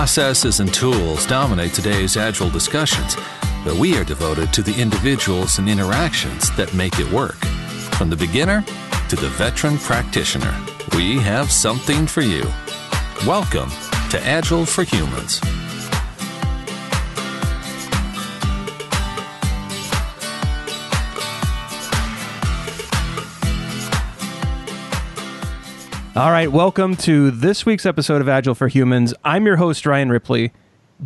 Processes and tools dominate today's Agile discussions, but we are devoted to the individuals and interactions that make it work. From the beginner to the veteran practitioner, we have something for you. Welcome to Agile for Humans. All right, welcome to this week's episode of Agile for Humans. I'm your host, Ryan Ripley.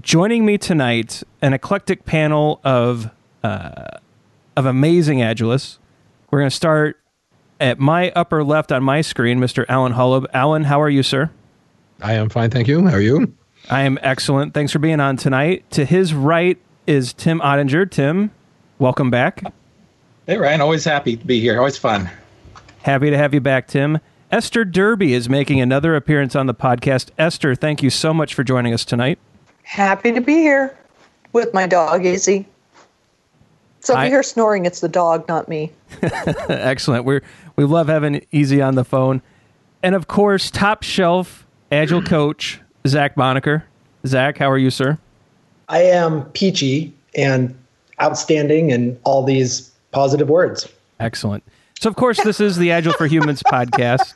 Joining me tonight, an eclectic panel of uh, of amazing Agilists. We're going to start at my upper left on my screen, Mr. Allen Holub. Allen, how are you, sir? I am fine, thank you. How are you? I am excellent. Thanks for being on tonight. To his right is Tim Ottinger. Tim, welcome back. Hey, Ryan. Always happy to be here. Always fun. Happy to have you back, Tim. Esther Derby is making another appearance on the podcast. Esther, thank you so much for joining us tonight. Happy to be here with my dog, Izzy. So if I, you hear snoring, it's the dog, not me. Excellent. we we love having Izzy on the phone. And of course, top shelf agile coach, Zach Bonaker. Zach, how are you, sir? I am peachy and outstanding and all these positive words. Excellent. So, of course, this is the Agile for Humans podcast.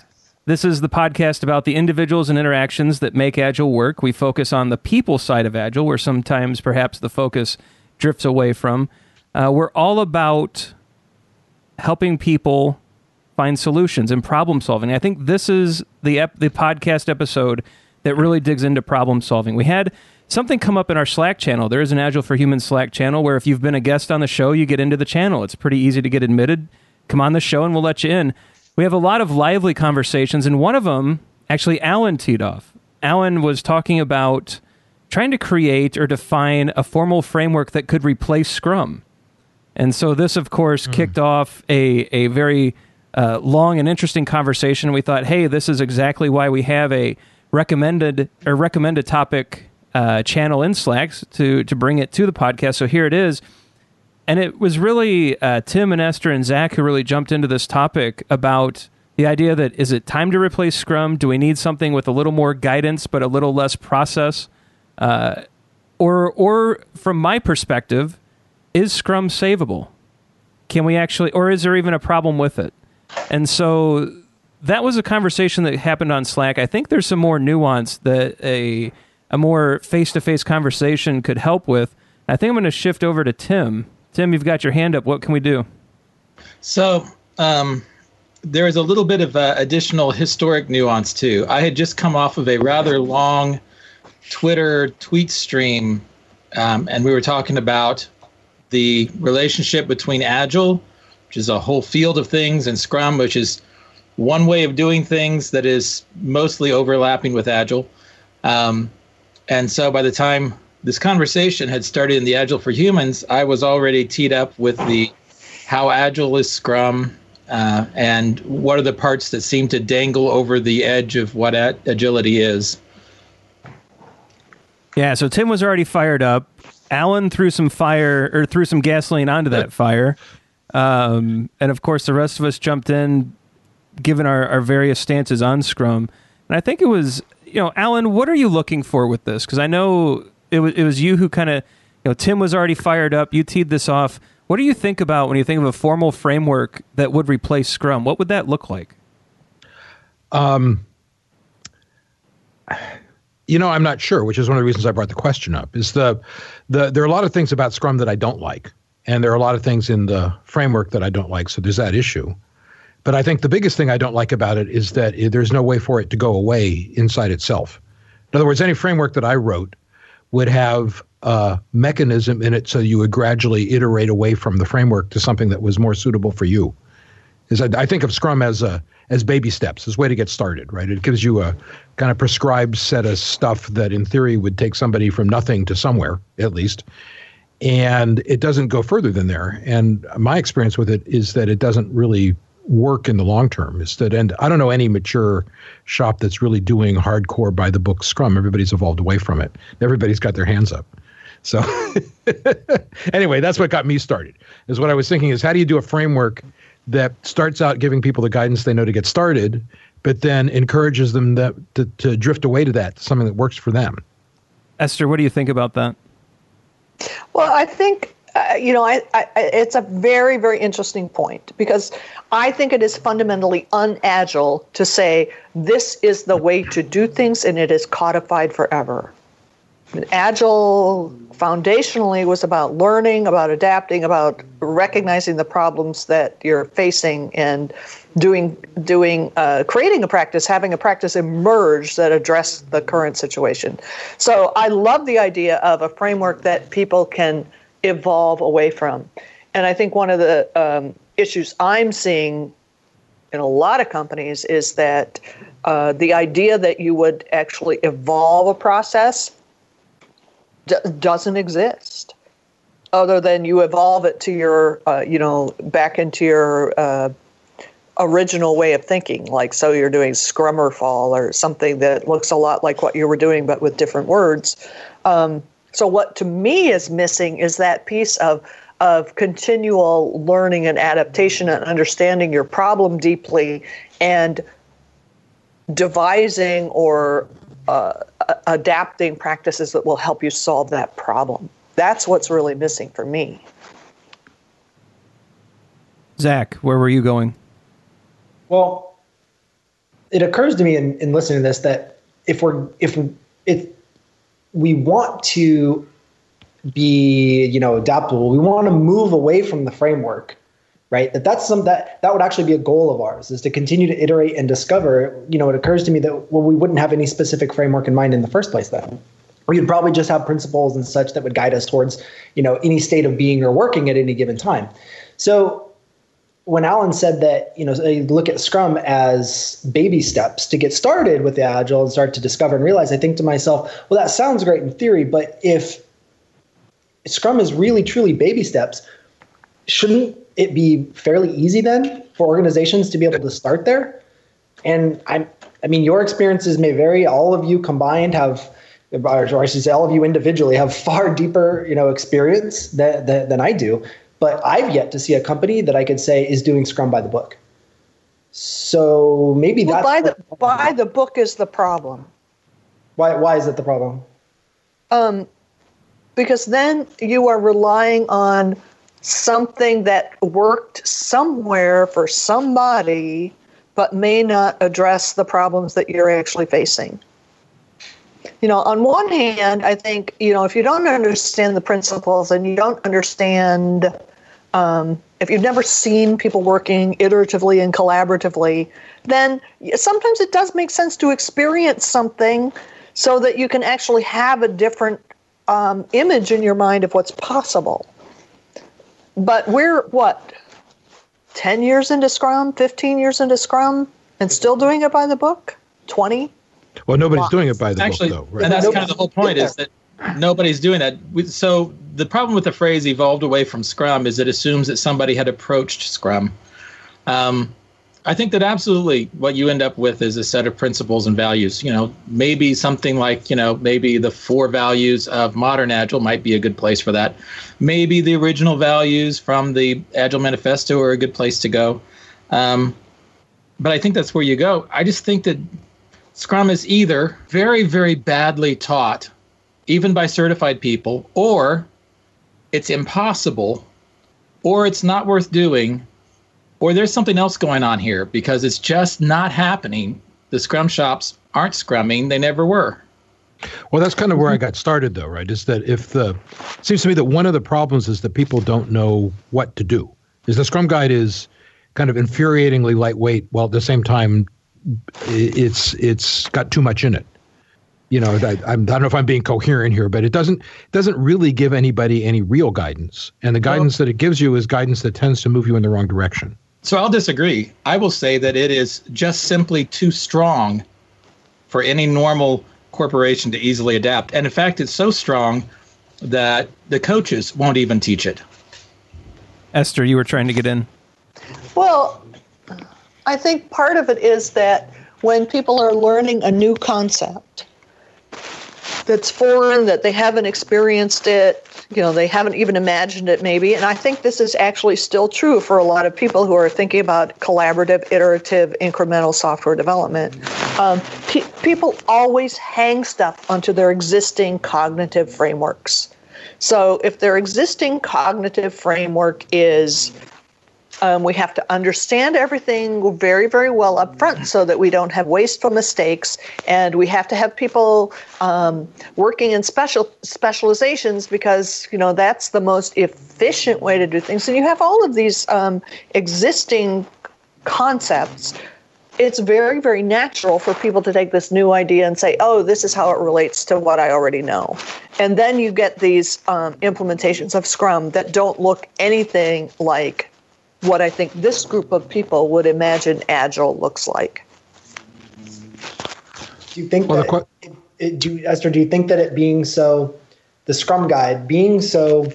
This is the podcast about the individuals and interactions that make Agile work. We focus on the people side of Agile, where sometimes perhaps the focus drifts away from. Uh, we're all about helping people find solutions and problem solving. I think this is the ep- the podcast episode that really digs into problem solving. We had something come up in our Slack channel. There is an Agile for Humans Slack channel where if you've been a guest on the show, you get into the channel. It's pretty easy to get admitted. Come on the show and we'll let you in we have a lot of lively conversations, and one of them actually Allen teed off. Allen was talking about trying to create or define a formal framework that could replace Scrum. And so this, of course, mm. kicked off a, a very uh, long and interesting conversation. We thought, hey, this is exactly why we have a recommended or recommended topic uh, channel in Slacks to to bring it to the podcast. So here it is. And it was really uh, Tim and Esther and Zach who really jumped into this topic about the idea that is it time to replace Scrum? Do we need something with a little more guidance but a little less process? Uh, or, or from my perspective, is Scrum savable? Can we actually, or is there even a problem with it? And so that was a conversation that happened on Slack. I think there's some more nuance that a a more face to face conversation could help with. I think I'm going to shift over to Tim Tim, you've got your hand up. What can we do? So, um, there is a little bit of uh, additional historic nuance too. I had just come off of a rather long Twitter tweet stream, um, and we were talking about the relationship between Agile, which is a whole field of things, and Scrum, which is one way of doing things that is mostly overlapping with Agile. Um, and so by the time this conversation had started in the Agile for Humans, I was already teed up with the how Agile is Scrum uh, and what are the parts that seem to dangle over the edge of what agility is. Yeah, so Tim was already fired up. Allen threw some fire or threw some gasoline onto that fire. Um, and of course, the rest of us jumped in, given our, our various stances on Scrum. And I think it was, you know, Allen, what are you looking for with this? Because I know it was it was you who kind of you know Tim was already fired up. You teed this off. What do you think about when you think of a formal framework that would replace Scrum? What would that look like? Um, you know, I'm not sure, which is one of the reasons I brought the question up. Is the the there are a lot of things about Scrum that I don't like, and there are a lot of things in the framework that I don't like. So there's that issue. But I think the biggest thing I don't like about it is that there's no way for it to go away inside itself. In other words, any framework that I wrote would have a mechanism in it so you would gradually iterate away from the framework to something that was more suitable for you. Is I, think of Scrum as a as baby steps, as way to get started, right? It gives you a kind of prescribed set of stuff that in theory would take somebody from nothing to somewhere, at least. And it doesn't go further than there. And my experience with it is that it doesn't really work in the long term is that and i don't know any mature shop that's really doing hardcore by the book scrum. Everybody's evolved away from it. Everybody's got their hands up. So anyway that's what got me started is what i was thinking is how do you do a framework that starts out giving people the guidance they know to get started but then encourages them that to, to drift away to that something that works for them? Esther, what do you think about that? Well, I think uh, you know, I, I, it's a very, very interesting point because I think it is fundamentally unagile to say this is the way to do things and it is codified forever. Agile foundationally was about learning, about adapting, about recognizing the problems that you're facing and doing, doing, uh, creating a practice, having a practice emerge that address the current situation. So I love the idea of a framework that people can evolve away from. And I think one of the um, issues I'm seeing in a lot of companies is that uh, the idea that you would actually evolve a process d- doesn't exist other than you evolve it to your uh, you know back into your uh, original way of thinking like so you're doing scrum or fall or something that looks a lot like what you were doing but with different words um, so what to me is missing is that piece of of continual learning and adaptation and understanding your problem deeply and devising or uh, adapting practices that will help you solve that problem. That's what's really missing for me. Zach, where were you going? Well, it occurs to me in, in listening to this that if we're if it we want to be you know adaptable. We want to move away from the framework right? That that's some that that would actually be a goal of ours is to continue to iterate and discover you know it occurs to me that well we wouldn't have any specific framework in mind in the first place then we'd probably just have principles and such that would guide us towards you know any state of being or working at any given time. So when Allen said that, you know, look at Scrum as baby steps to get started with the Agile and start to discover and realize, I think to myself, well, that sounds great in theory, but if Scrum is really truly baby steps, shouldn't it be fairly easy then for organizations to be able to start there? And I, I mean, your experiences may vary. All of you combined have, or I should say, all of you individually have far deeper, you know, experience than, than, than I do. But I've yet to see a company that I could say is doing Scrum by the book. So maybe well, that's by the by the book is the problem. Why why is it the problem? Um, because then you are relying on something that worked somewhere for somebody, but may not address the problems that you're actually facing you know, on one hand, I think, you know, if you don't understand the principles and you don't understand, um, if you've never seen people working iteratively and collaboratively, then sometimes it does make sense to experience something so that you can actually have a different um, image in your mind of what's possible. But we're what, 10 years into Scrum, 15 years into Scrum, and still doing it by the book? 20? Well, nobody's doing it by the Actually, book, though. Right? And that's kind of the whole point yeah. is that nobody's doing that. So the problem with the phrase "evolved away from Scrum" is it assumes that somebody had approached Scrum. Um, I think that absolutely what you end up with is a set of principles and values. You know, maybe something like, you know, maybe the four values of modern Agile might be a good place for that. Maybe the original values from the Agile Manifesto are a good place to go. Um, but I think that's where you go. I just think that Scrum is either very, very badly taught, even by certified people, or it's impossible, or it's not worth doing, or there's something else going on here because it's just not happening. The Scrum shops aren't scrumming, they never were. Well, that's kind of where I got started, though, right? Is that if the seems to me that one of the problems is that people don't know what to do. Is the Scrum Guide is kind of infuriatingly lightweight, while at the same time it's it's got too much in it. You know, I, I'm, I don't know if I'm being coherent here, but it doesn't doesn't really give anybody any real guidance, and the guidance well, that it gives you is guidance that tends to move you in the wrong direction. So I'll disagree. I will say that it is just simply too strong for any normal corporation to easily adapt, and in fact, it's so strong that the coaches won't even teach it. Esther, you were trying to get in. Well, I think part of it is that when people are learning a new concept, that's foreign, that they haven't experienced it, you know, they haven't even imagined it maybe. And I think this is actually still true for a lot of people who are thinking about collaborative, iterative, incremental software development. Um, pe- people always hang stuff onto their existing cognitive frameworks. So if their existing cognitive framework is um, we have to understand everything very, very well up front so that we don't have wasteful mistakes. And we have to have people um, working in special specializations because you know that's the most efficient way to do things. And you have all of these um, existing concepts. It's very, very natural for people to take this new idea and say, "Oh, this is how it relates to what I already know," and then you get these um, implementations of Scrum that don't look anything like what I think this group of people would imagine Agile looks like. Do you think well, that, qu- it, it, do, Esther, do you think that it being so, the Scrum Guide being so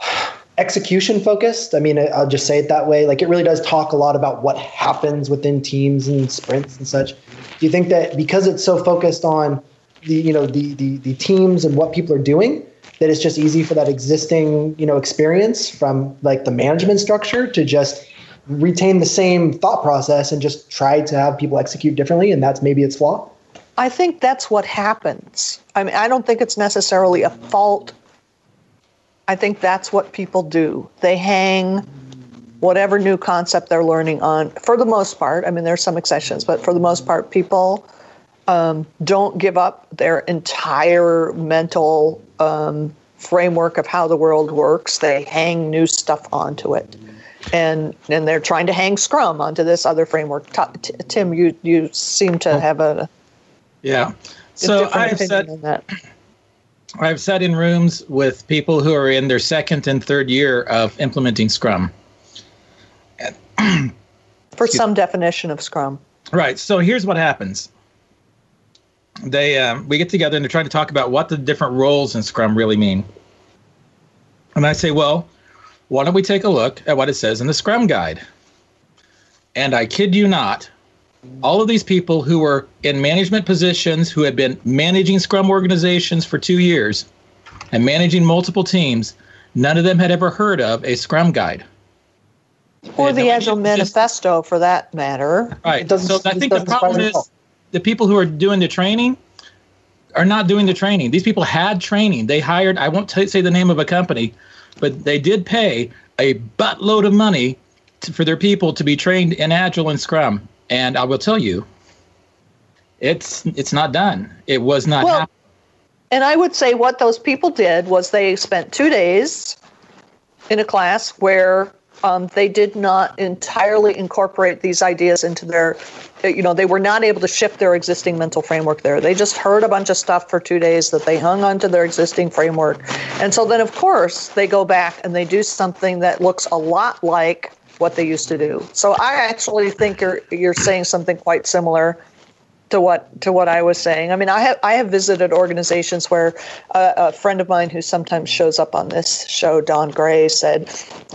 execution focused, I mean, I'll just say it that way, like it really does talk a lot about what happens within teams and sprints and such. Do you think that because it's so focused on the, you know, the, the, the teams and what people are doing, that it's just easy for that existing you know experience from like the management structure to just retain the same thought process and just try to have people execute differently and that's maybe its flaw? I think that's what happens. I mean i don't think it's necessarily a fault. I think that's what people do. They hang whatever new concept they're learning on. For the most part i mean there's some exceptions but for the most part people um, don't give up their entire mental um, framework of how the world works. They hang new stuff onto it. And, and they're trying to hang Scrum onto this other framework. T- Tim, you, you seem to have a yeah. So I've said that. I've sat in rooms with people who are in their second and third year of implementing Scrum. For some definition of Scrum. Right. So here's what happens they um, we get together and they're trying to talk about what the different roles in Scrum really mean. And I say, well, why don't we take a look at what it says in the Scrum Guide? And I kid you not, all of these people who were in management positions who had been managing Scrum organizations for two years and managing multiple teams, none of them had ever heard of a Scrum Guide. Or the Agile Manifesto, just, for that matter. Right. So I think the problem is the people who are doing the training are not doing the training. These people had training. They hired, I won't t- say the name of a company, but they did pay a buttload of money to, for their people to be trained in Agile and Scrum. And I will tell you, it's it's not done. It was not well, happening. And I would say what those people did was they spent two days in a class where um, they did not entirely incorporate these ideas into their you know they were not able to shift their existing mental framework there. They just heard a bunch of stuff for two days that they hung onto their existing framework. And so then of course they go back and they do something that looks a lot like what they used to do. So i actually think you're you're saying something quite similar to what to what I was saying. I mean, I have I have visited organizations where uh, a friend of mine who sometimes shows up on this show, Don Gray, said,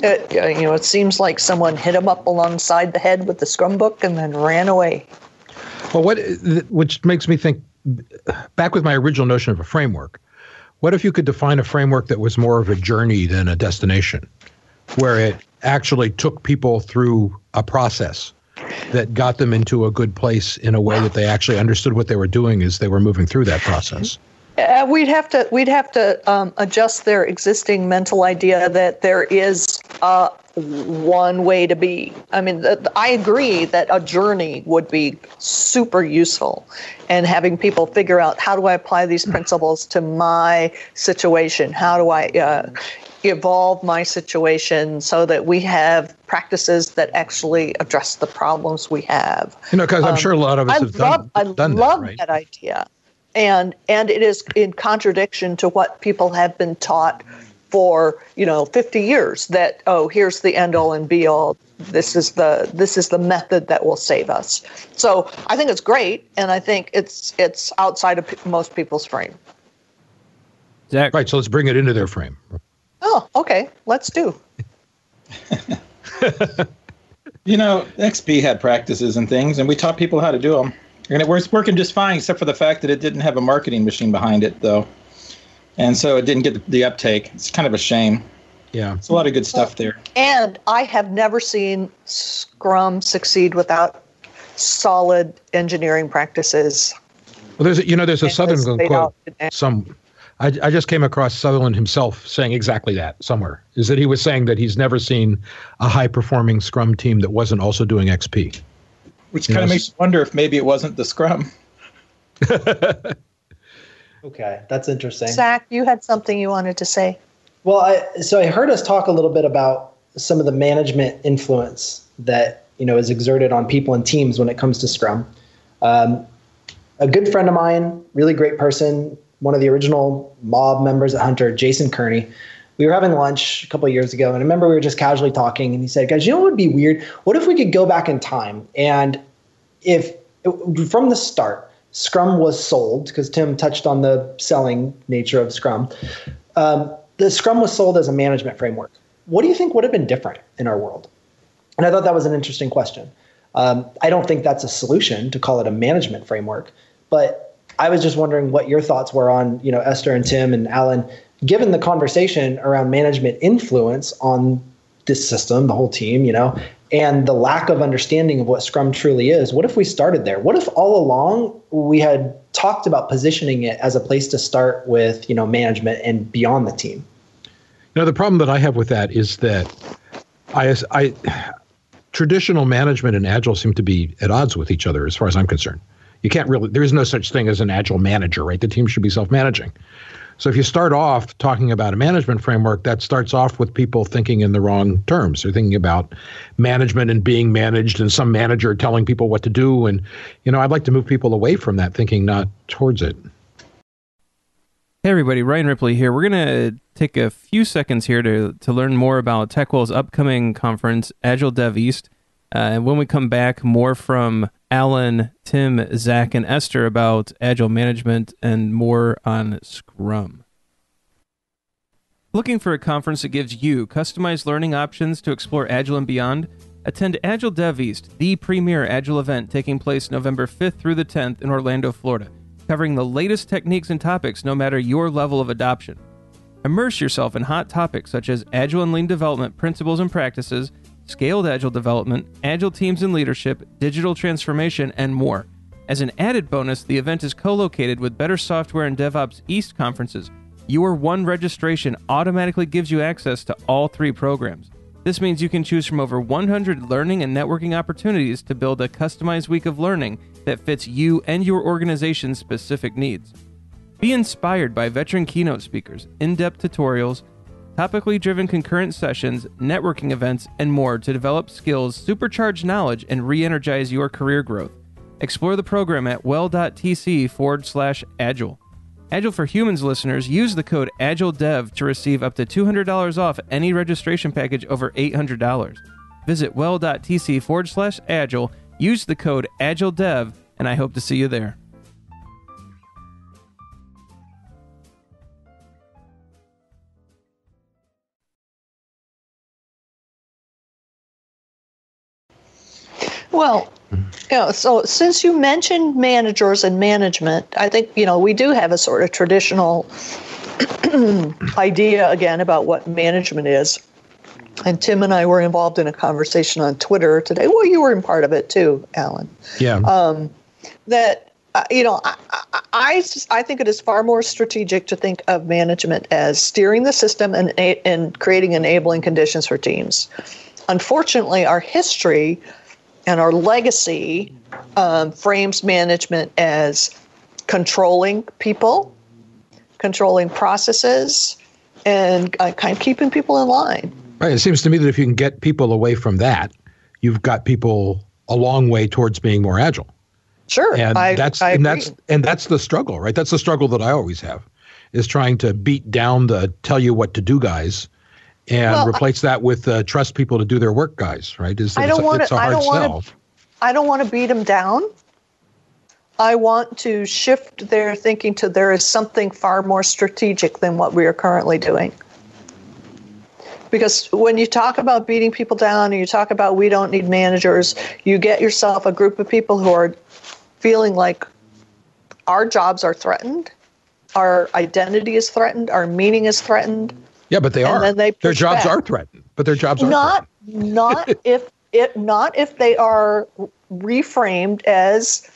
it, uh, you know, it seems like someone hit him up alongside the head with the Scrum book and then ran away. Well, what which makes me think back with my original notion of a framework. What if you could define a framework that was more of a journey than a destination, where it actually took people through a process? That got them into a good place in a way that they actually understood what they were doing as they were moving through that process? Uh, we'd have to we'd have to um, adjust their existing mental idea that there is uh, one way to be. I mean, I agree that a journey would be super useful, and having people figure out how do I apply these principles to my situation? How do I uh, evolve my situation so that we have practices that actually address the problems we have. You know, because I'm um, sure a lot of us I have love, done, done I love that, right? that idea. And and it is in contradiction to what people have been taught for, you know, 50 years that oh, here's the end all and be all. This is the this is the method that will save us. So, I think it's great and I think it's it's outside of most people's frame. Zach. Right, so let's bring it into their frame. Oh, okay. Let's do. you know, XP had practices and things, and we taught people how to do them. And it was working just fine, except for the fact that it didn't have a marketing machine behind it, though. And so it didn't get the uptake. It's kind of a shame. Yeah. It's a lot of good stuff there. And I have never seen Scrum succeed without solid engineering practices. Well, there's a, you know there's a And Sutherland quote. Some I, I just came across Sutherland himself saying exactly that somewhere. Is that he was saying that he's never seen a high performing Scrum team that wasn't also doing XP. Which kind of makes you wonder if maybe it wasn't the Scrum. Okay, that's interesting. Zach, you had something you wanted to say. Well, I, so I heard us talk a little bit about some of the management influence that you know is exerted on people and teams when it comes to Scrum. Um, a good friend of mine, really great person, one of the original mob members at Hunter, Jason Kerney. We were having lunch a couple of years ago, and I remember we were just casually talking, and he said, "Guys, you know what would be weird? What if we could go back in time and if from the start Scrum was sold because Tim touched on the selling nature of Scrum." Um, the Scrum was sold as a management framework. What do you think would have been different in our world? And I thought that was an interesting question. Um, I don't think that's a solution to call it a management framework, but I was just wondering what your thoughts were on, you know, Esther and Tim and Allen, given the conversation around management influence on this system, the whole team, you know, and the lack of understanding of what Scrum truly is. What if we started there? What if all along we had talked about positioning it as a place to start with, you know, management and beyond the team? Now, the problem that I have with that is that I, I traditional management and agile seem to be at odds with each other as far as I'm concerned. You can't really there is no such thing as an agile manager, right? The team should be self-managing. So if you start off talking about a management framework, that starts off with people thinking in the wrong terms. They're thinking about management and being managed and some manager telling people what to do. And, you know, I'd like to move people away from that thinking, not towards it. Hey everybody, Ryan Ripley here. We're going to take a few seconds here to, to learn more about TechWell's upcoming conference, Agile Dev East. Uh, and when we come back, more from Allen, Tim, Zach, and Esther about Agile management and more on Scrum. Looking for a conference that gives you customized learning options to explore Agile and beyond? Attend Agile Dev East, the premier Agile event taking place November 5th through the 10th in Orlando, Florida, covering the latest techniques and topics no matter your level of adoption. Immerse yourself in hot topics such as Agile and Lean development principles and practices, scaled Agile development, Agile teams and leadership, digital transformation, and more. As an added bonus, the event is co located with Better Software and DevOps East conferences. Your one registration automatically gives you access to all three programs. This means you can choose from over 100 learning and networking opportunities to build a customized week of learning that fits you and your organization's specific needs. Be inspired by veteran keynote speakers, in depth tutorials, topically driven concurrent sessions, networking events, and more to develop skills, supercharge knowledge, and re energize your career growth. Explore the program at well.tc forward slash agile. Agile for Humans listeners use the code AgileDev to receive up to $200 off any registration package over $800. Visit well.tc forward slash agile, use the code AgileDev, and I hope to see you there. Well, you know, so since you mentioned managers and management, I think you know we do have a sort of traditional idea again about what management is. And Tim and I were involved in a conversation on Twitter today. Well, you were in part of it too, Allen. Yeah. That uh, you know, I, I, I I think it is far more strategic to think of management as steering the system and and creating enabling conditions for teams. Unfortunately, our history and our legacy um, frames management as controlling people, controlling processes, and uh, kind of keeping people in line. Right. It seems to me that if you can get people away from that, you've got people a long way towards being more agile. Sure, And I, that's I and that's and that's the struggle, right? That's the struggle that I always have, is trying to beat down the tell you what to do guys, and Well, replace that with uh, trust people to do their work guys, right? Is I it's don't it's a I hard don't wanna- I don't want to beat them down. I want to shift their thinking to there is something far more strategic than what we are currently doing. Because when you talk about beating people down and you talk about we don't need managers, you get yourself a group of people who are feeling like our jobs are threatened, our identity is threatened, our meaning is threatened. Yeah, but they are. they their jobs back. are threatened. But their jobs are Not threatened. not if it not if they are reframed as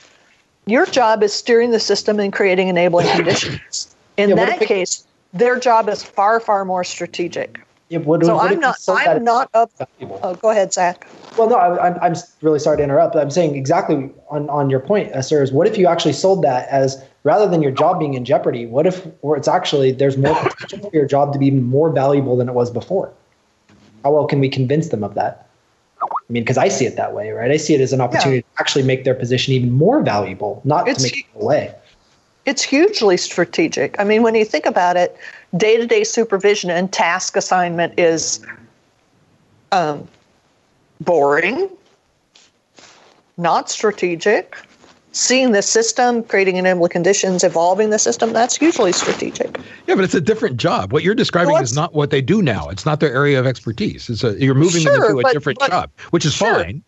your job is steering the system and creating enabling conditions. In Yeah, that case, their job is far far more strategic. Yeah, what, So what I'm not I'm not valuable? oh go ahead, Zach. Well, no, I, I'm, I'm really sorry to interrupt, but I'm saying exactly on, on your point, uh, Esther, is what if you actually sold that as rather than your job being in jeopardy, what if or it's actually there's more potential for your job to be even more valuable than it was before? How well can we convince them of that? I mean, because I see it that way, right? I see it as an opportunity to actually make their position even more valuable, not It's- to make it away. It's hugely strategic. I mean, when you think about it, day to day supervision and task assignment is um, boring, not strategic. Seeing the system, creating enabling conditions, evolving the system, that's usually strategic. Yeah, but it's a different job. What you're describing Well, is not what they do now. It's not their area of expertise. It's a you're moving them Sure, into a but- different but- job, which is sure, fine.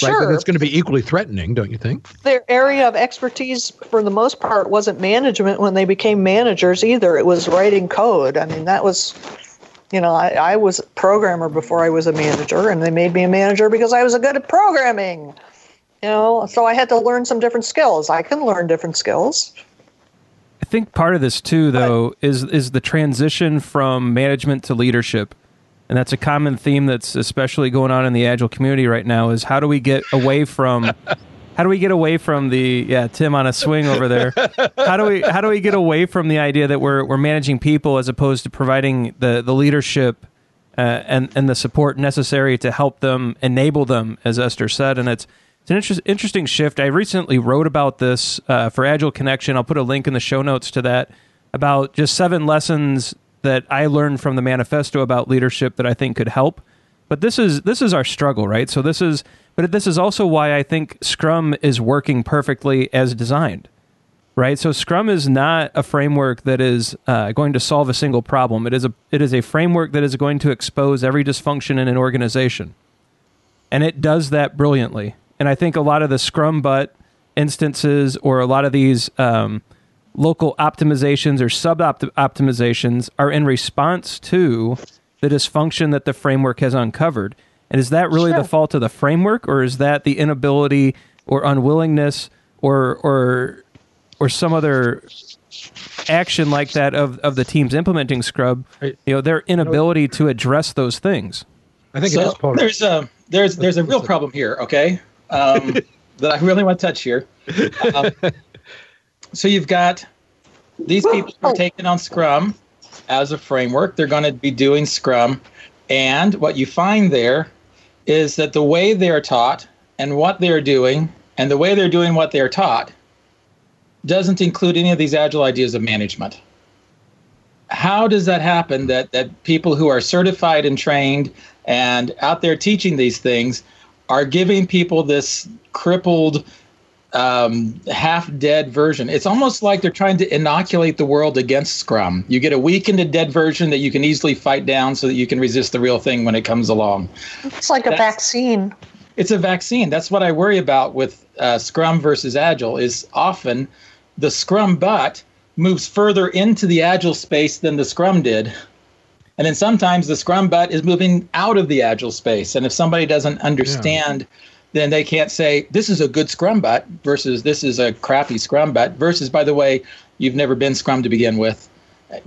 Right, Sure, but it's going to be equally threatening, don't you think? their area of expertise for the most part wasn't management when they became managers either. It was writing code. I mean, that was, you know, I, I was a programmer before I was a manager, and they made me a manager because I was good at programming. You know, so I had to learn some different skills. I can learn different skills. I think part of this too, though, is is the transition from management to leadership, and that's a common theme that's especially going on in the agile community right now. Is how do we get away from how do we get away from the yeah Tim on a swing over there? How do we how do we get away from the idea that we're we're managing people as opposed to providing the the leadership uh, and and the support necessary to help them enable them, as Esther said, and it's it's an interest, interesting shift. I recently wrote about this uh, for Agile Connection. I'll put a link in the show notes to that about just seven lessons that I learned from the manifesto about leadership that I think could help. But this is this is our struggle, right? So this is but this is also why I think Scrum is working perfectly as designed right? So Scrum is not a framework that is uh, going to solve a single problem. It is a it is a framework that is going to expose every dysfunction in an organization, and it does that brilliantly. And I think a lot of the ScrumBut instances, or a lot of these um, local optimizations or sub optimizations, are in response to the dysfunction that the framework has uncovered. And is that really Sure. the fault of the framework, or is that the inability or unwillingness or or or some other action like that of, of the teams implementing Scrum, you know, their inability to address those things. I think it is So polar. there's a there's there's a real problem here, okay? Um, that I really want to touch here. Um, so you've got these people who are taking on Scrum as a framework. They're going to be doing Scrum, and what you find there is that the way they are taught and what they are doing and the way they're doing what they are taught doesn't include any of these agile ideas of management. How does that happen that that people who are certified and trained and out there teaching these things are giving people this crippled um, half dead version it's almost like they're trying to inoculate the world against scrum you get a weakened and dead version that you can easily fight down so that you can resist the real thing when it comes along It's like a vaccine. it's a vaccine. That's what I worry about with uh, Scrum versus Agile. Is often the ScrumBut moves further into the Agile space than the Scrum did, and then sometimes the ScrumBut is moving out of the Agile space. And if somebody doesn't understand, then they can't say this is a good ScrumBut versus this is a crappy ScrumBut. Versus, by the way, you've never been Scrum to begin with.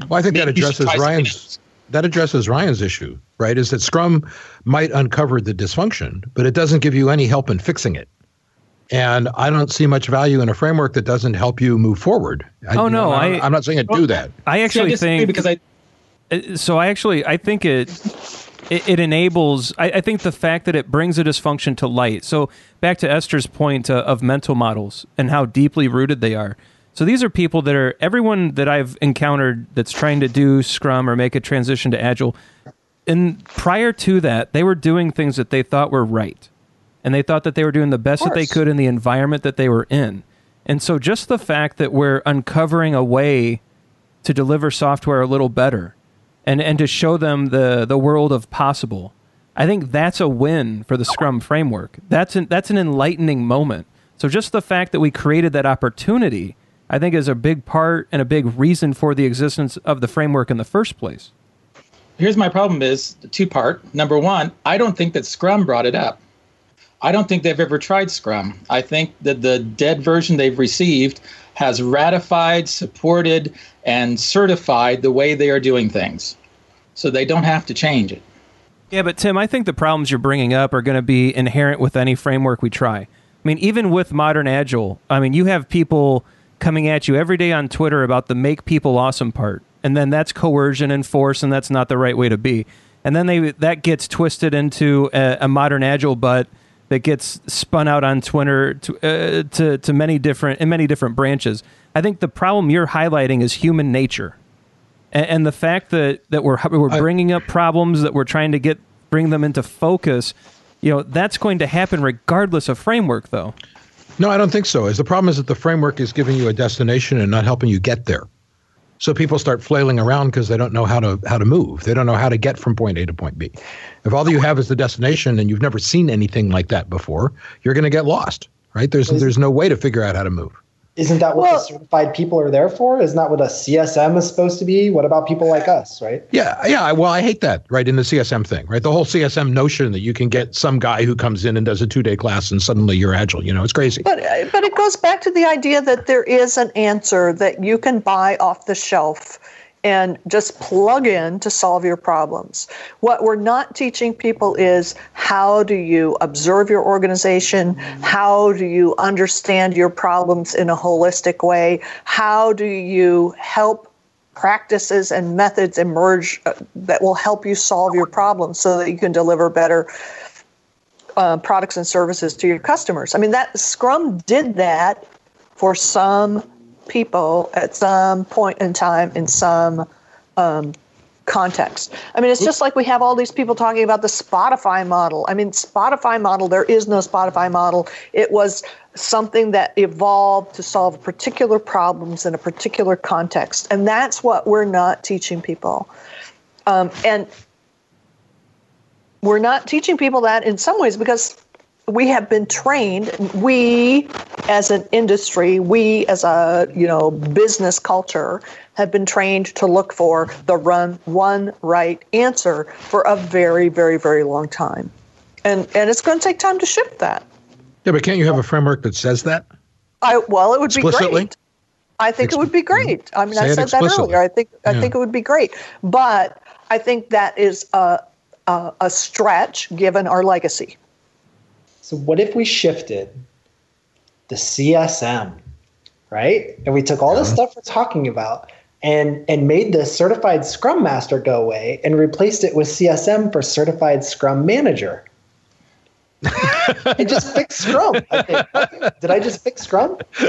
Well, I think that Maybe you should addresses Ryan's that addresses Ryan's issue, right? Is that Scrum might uncover the dysfunction, but it doesn't give you any help in fixing it. And I don't see much value in a framework that doesn't help you move forward. I, Oh, you know, no, I'm, I- I'm not saying it do that. I See, I actually disagree think because I so I actually I think it it, it enables I, I think the fact that it brings a dysfunction to light. So back to Esther's point uh, of mental models and how deeply rooted they are. So these are people that are everyone that I've encountered that's trying to do Scrum or make a transition to Agile. And prior to that, they were doing things that they thought were right, and they thought that they were doing the best that they could in the environment that they were in. And so, just the fact that we're uncovering a way to deliver software a little better and, and to show them the, the world of possible. I think that's a win for the Scrum framework. That's an, that's an enlightening moment. So just the fact that we created that opportunity, I think, is a big part and a big reason for the existence of the framework in the first place. Here's my problem is two part. Number one, I don't think that Scrum brought it up. I don't think they've ever tried Scrum. I think that the dead version they've received has ratified, supported, and certified the way they are doing things. So they don't have to change it. Yeah, but Tim, I think the problems you're bringing up are going to be inherent with any framework we try. I mean, even with modern agile, I mean, you have people coming at you every day on Twitter about the make people awesome part. And then that's coercion and force and that's not the right way to be. And then they that gets twisted into a, a modern agile but that gets spun out on Twitter to, uh, to to many different in many different branches. I think the problem you're highlighting is human nature and, and the fact that that we're we're bringing up problems that we're trying to get bring them into focus, you know, that's going to happen regardless of framework, though. No, I don't think so. Is the problem is that the framework is giving you a destination and not helping you get there. So people start flailing around because they don't know how to how to move. They don't know how to get from point A to point B. If all you have is the destination and you've never seen anything like that before, you're going to get lost. Right? There's there's no way to figure out how to move. Isn't that what well, the certified people are there for? Isn't that what a CSM is supposed to be? What about people like us, right? Yeah, yeah. Well, I hate that, right? In the CSM thing, right? The whole CSM notion that you can get some guy who comes in and does a two day class and suddenly you're agile, you know, it's crazy. But uh, but it goes back to the idea that there is an answer that you can buy off the shelf and just plug in to solve your problems. What we're not teaching people is how do you observe your organization? How do you understand your problems in a holistic way? How do you help practices and methods emerge uh, that will help you solve your problems so that you can deliver better uh, products and services to your customers? I mean, that Scrum did that for some people at some point in time in some um, context. I mean, it's just like we have all these people talking about the Spotify model. I mean, Spotify model, there is no Spotify model. It was something that evolved to solve particular problems in a particular context. And that's what we're not teaching people. Um, and we're not teaching people that in some ways because we have been trained we as an industry we as a you know business culture have been trained to look for the run one right answer for a very very very long time. And and it's going to take time to shift that. Yeah but can't you have a framework that says that? I well it would be great. I think it would be great. I mean i said that earlier. I think i think it would be great. But i think that is a, a, a stretch given our legacy. So what if we shifted the CSM, right? And we took all this stuff we're talking about and and made the certified scrum master go away and replaced it with CSM for certified scrum manager. it just fixed Scrum. I think. Did I just fix Scrum? so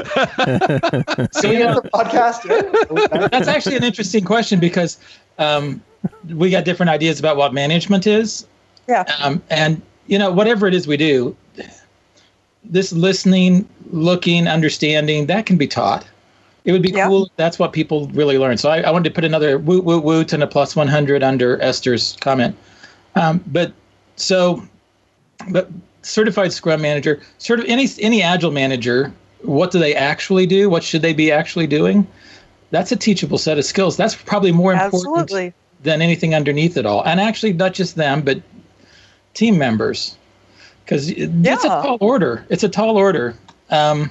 we get the podcast. That's actually an interesting question because um, we got different ideas about what management is. Yeah. Um, and you know, whatever it is we do, this listening, looking, understanding, that can be taught. It would be cool. that's what people really learn. So I, I, wanted to put another woot woot woot and a plus 100 under Esther's comment. Um, but so, but certified Scrum manager, sort of any any Agile manager, what do they actually do? What should they be actually doing? That's a teachable set of skills. That's probably more important Absolutely. than anything underneath it all. And actually, not just them, but team members because yeah. it's a tall order. It's a tall order. Um,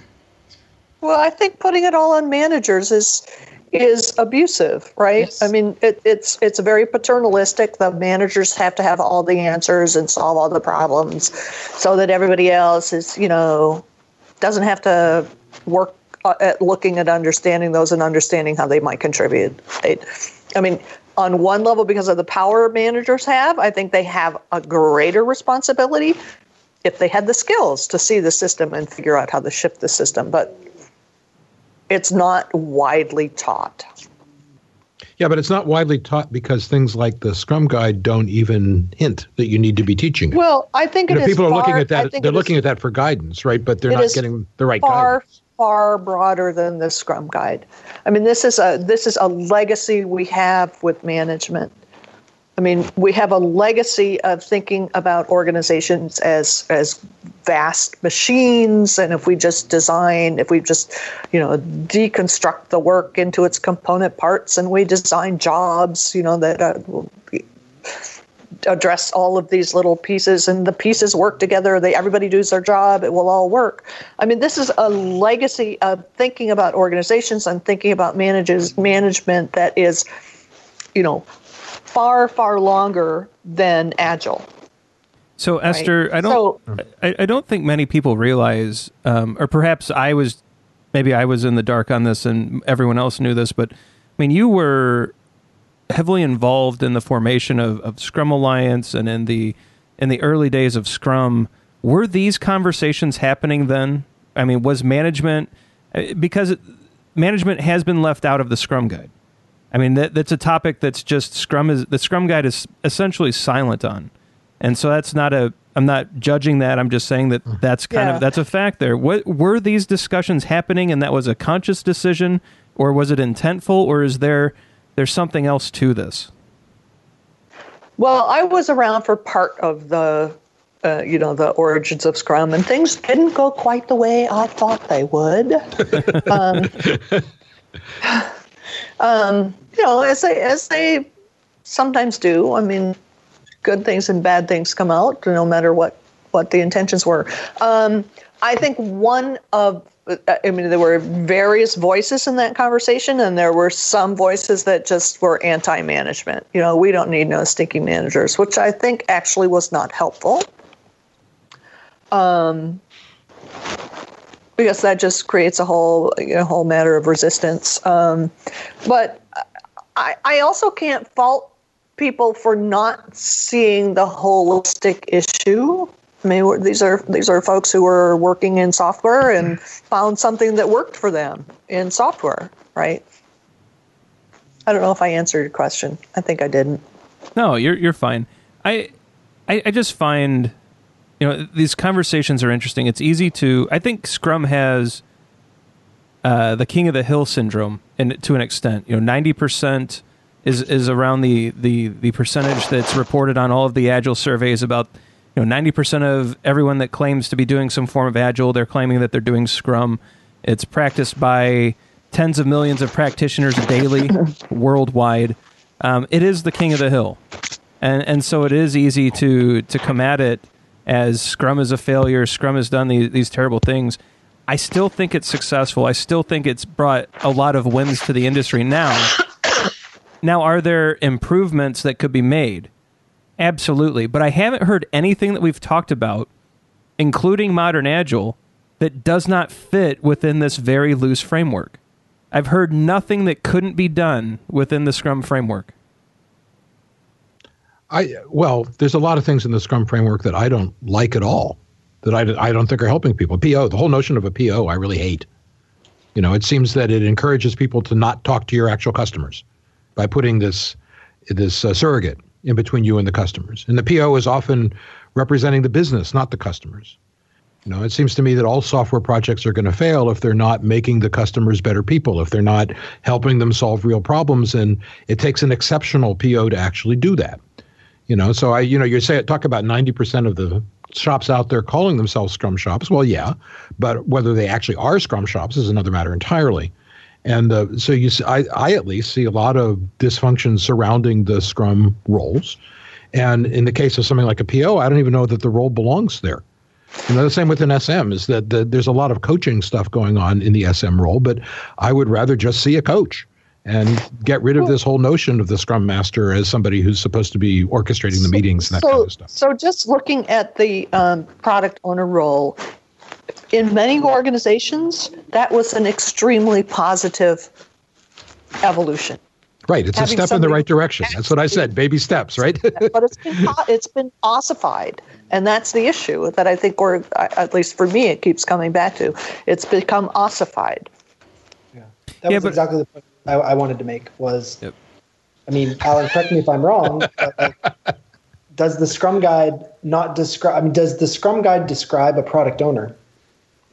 well, I think putting it all on managers is is abusive, right? Yes. I mean, it, it's it's very paternalistic. The managers have to have all the answers and solve all the problems, so that everybody else is, you know, doesn't have to work at looking at understanding those and understanding how they might contribute. Right? I mean, on one level, because of the power managers have, I think they have a greater responsibility if they had the skills to see the system and figure out how to shift the system. But it's not widely taught. Yeah, but it's not widely taught because things like the Scrum Guide don't even hint that you need to be teaching it. Well, I think you know, people are looking at that. They're looking at that for guidance, right? But they're not getting the right far, guidance. Far broader than the Scrum Guide. I mean, this is a this is a legacy we have with management I mean, we have a legacy of thinking about organizations as as vast machines, and if we just design, if we just, you know, deconstruct the work into its component parts, and we design jobs, you know, that uh, address all of these little pieces, and the pieces work together. They everybody does their job; it will all work. I mean, this is a legacy of thinking about organizations and thinking about manages management that is, you know far, far longer than Agile. So Esther. I don't, so, I, I, don't think many people realize, um, or perhaps I was, maybe I was in the dark on this, and everyone else knew this. But I mean, you were heavily involved in the formation of, of Scrum Alliance and in the in the early days of Scrum. Were these conversations happening then? I mean, was management uh, because management has been left out of the Scrum Guide? I mean, that, that's a topic that's just Scrum is the Scrum Guide is essentially silent on, and so that's not a. I'm not judging that. I'm just saying that that's kind yeah. of that's a fact there. What were these discussions happening, and that was a conscious decision, or was it intentful, or is there there's something else to this? Well, I was around for part of the uh, you know the origins of Scrum, and things didn't go quite the way I thought they would. um, um, you know, as they as they sometimes do. I mean, good things and bad things come out, no matter what what the intentions were. Um, I think one of I mean, there were various voices in that conversation, and there were some voices that just were anti management. You know, we don't need no stinking managers, which I think actually was not helpful. Um, because that just creates a whole you know, whole matter of resistance. Um, but I, I also can't fault people for not seeing the holistic issue. I mean, these are these are folks who were working in software and found something that worked for them in software, right? I don't know if I answered your question. I think I didn't. No, you're you're fine. I I, I just find you know these conversations are interesting. It's easy to. I think Scrum has uh, the king of the hill syndrome, and to an extent, you know, ninety percent is is around the the the percentage that's reported on all of the agile surveys about you know ninety percent of everyone that claims to be doing some form of agile, they're claiming that they're doing Scrum. It's practiced by tens of millions of practitioners daily worldwide. Um, it is the king of the hill, and and so it is easy to to come at it as Scrum is a failure. Scrum has done these, these terrible things. I still think it's successful. I still think it's brought a lot of wins to the industry. Now, now are there improvements that could be made? Absolutely, but I haven't heard anything that we've talked about, including modern agile, that does not fit within this very loose framework. I've heard nothing that couldn't be done within the Scrum framework. I well, there's a lot of things in the Scrum framework that I don't like at all. That I, I don't think are helping people. PO, the whole notion of a PO, I really hate. You know, it seems that it encourages people to not talk to your actual customers by putting this this uh, surrogate in between you and the customers. And the PO is often representing the business, not the customers. You know, it seems to me that all software projects are going to fail if they're not making the customers better people, if they're not helping them solve real problems. And it takes an exceptional PO to actually do that. You know, so I, you know, you say talk about ninety percent of the shops out there calling themselves Scrum shops. Well, yeah, but whether they actually are Scrum shops is another matter entirely. And uh, so you, see, I, I at least see a lot of dysfunction surrounding the Scrum roles. And in the case of something like a PO, I don't even know that the role belongs there. You know, the same with an SM is that the, there's a lot of coaching stuff going on in the SM role, but I would rather just see a coach and get rid of this whole notion of the scrum master as somebody who's supposed to be orchestrating the meetings and that so, kind of stuff. So, just looking at the um, product owner role, in many organizations, that was an extremely positive evolution. Right, it's Having a step in the right direction. That's what I said. Baby steps, right? but it's been it's been ossified, and that's the issue that I think we're at least for me it keeps coming back to. It's become ossified. Yeah, that yeah, was but, exactly the point I, I wanted to make was, yep. I mean, Allen, correct me if I'm wrong. But like, does the Scrum Guide not describe? I mean, does the Scrum Guide describe a product owner?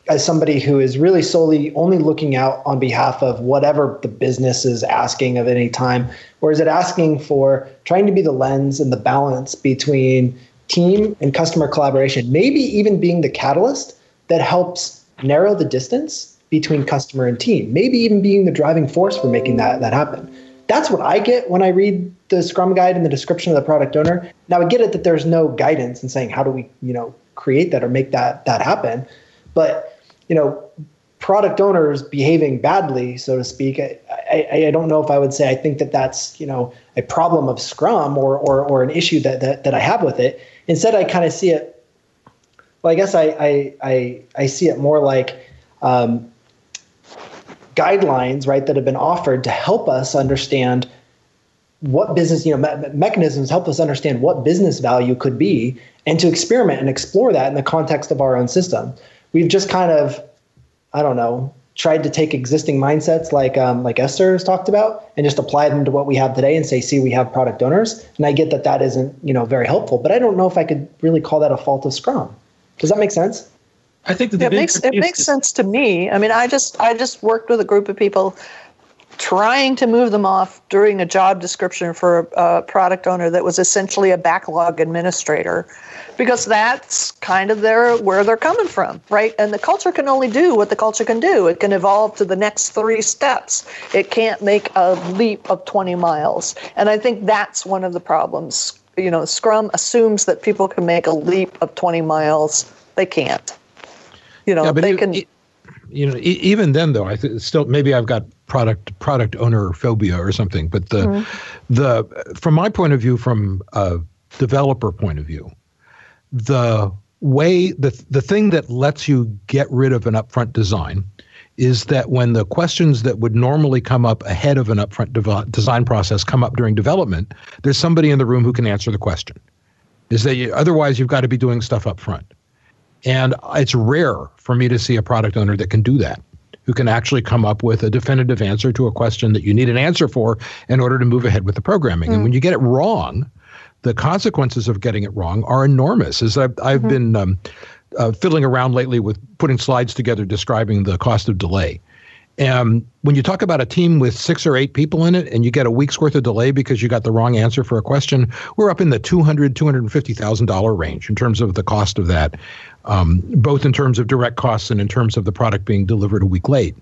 as somebody who is really solely only looking out on behalf of whatever the business is asking of any time, or is it asking for trying to be the lens and the balance between team and customer collaboration, maybe even being the catalyst that helps narrow the distance between customer and team, maybe even being the driving force for making that, that happen. That's what I get when I read the Scrum guide and the description of the product owner. Now I get it that there's no guidance in saying how do we, you know, create that or make that that happen. But you know, product owners behaving badly, so to speak, I, I, I, don't know if I would say I think that that's you know a problem of Scrum or or, or an issue that, that that I have with it. Instead, I kind of see it. Well, I guess I I I, I see it more like um, guidelines, right, that have been offered to help us understand what business you know me- mechanisms help us understand what business value could be and to experiment and explore that in the context of our own system. We've just kind of i don't know tried to take existing mindsets like um, like esther has talked about and just apply them to what we have today and say see we have product owners. And i get that that isn't you know very helpful but i don't know if i could really call that a fault of scrum. Does that make sense I think that it makes it makes sense to me. I mean, I just I just worked with a group of people trying to move them off during a job description for a, a, product owner that was essentially a backlog administrator because that's kind of their where they're coming from right? And the culture can only do what the culture can do. It can evolve to the next three steps. It can't make a leap of 20 miles. And i think that's one of the problems. You know scrum assumes that people can make a leap of 20 miles. They can't you know yeah, they it, can it, you know even then though i th- still maybe i've got product product owner phobia or something. But the mm-hmm. the from my point of view, from a developer point of view, the way the the thing that lets you get rid of an upfront design is that when the questions that would normally come up ahead of an upfront dev- design process come up during development, there's somebody in the room who can answer the question. Is that you, otherwise you've got to be doing stuff up front. And it's rare for me to see a product owner that can do that who can actually come up with a definitive answer to a question that you need an answer for in order to move ahead with the programming. Mm. And when you get it wrong, the consequences of getting it wrong are enormous. As I've, I've mm-hmm. been um, uh, fiddling around lately with putting slides together describing the cost of delay. And when you talk about a team with six or eight people in it and you get a week's worth of delay because you got the wrong answer for a question, we're up in the $200,000, $250,000 range in terms of the cost of that, um, both in terms of direct costs and in terms of the product being delivered a week late.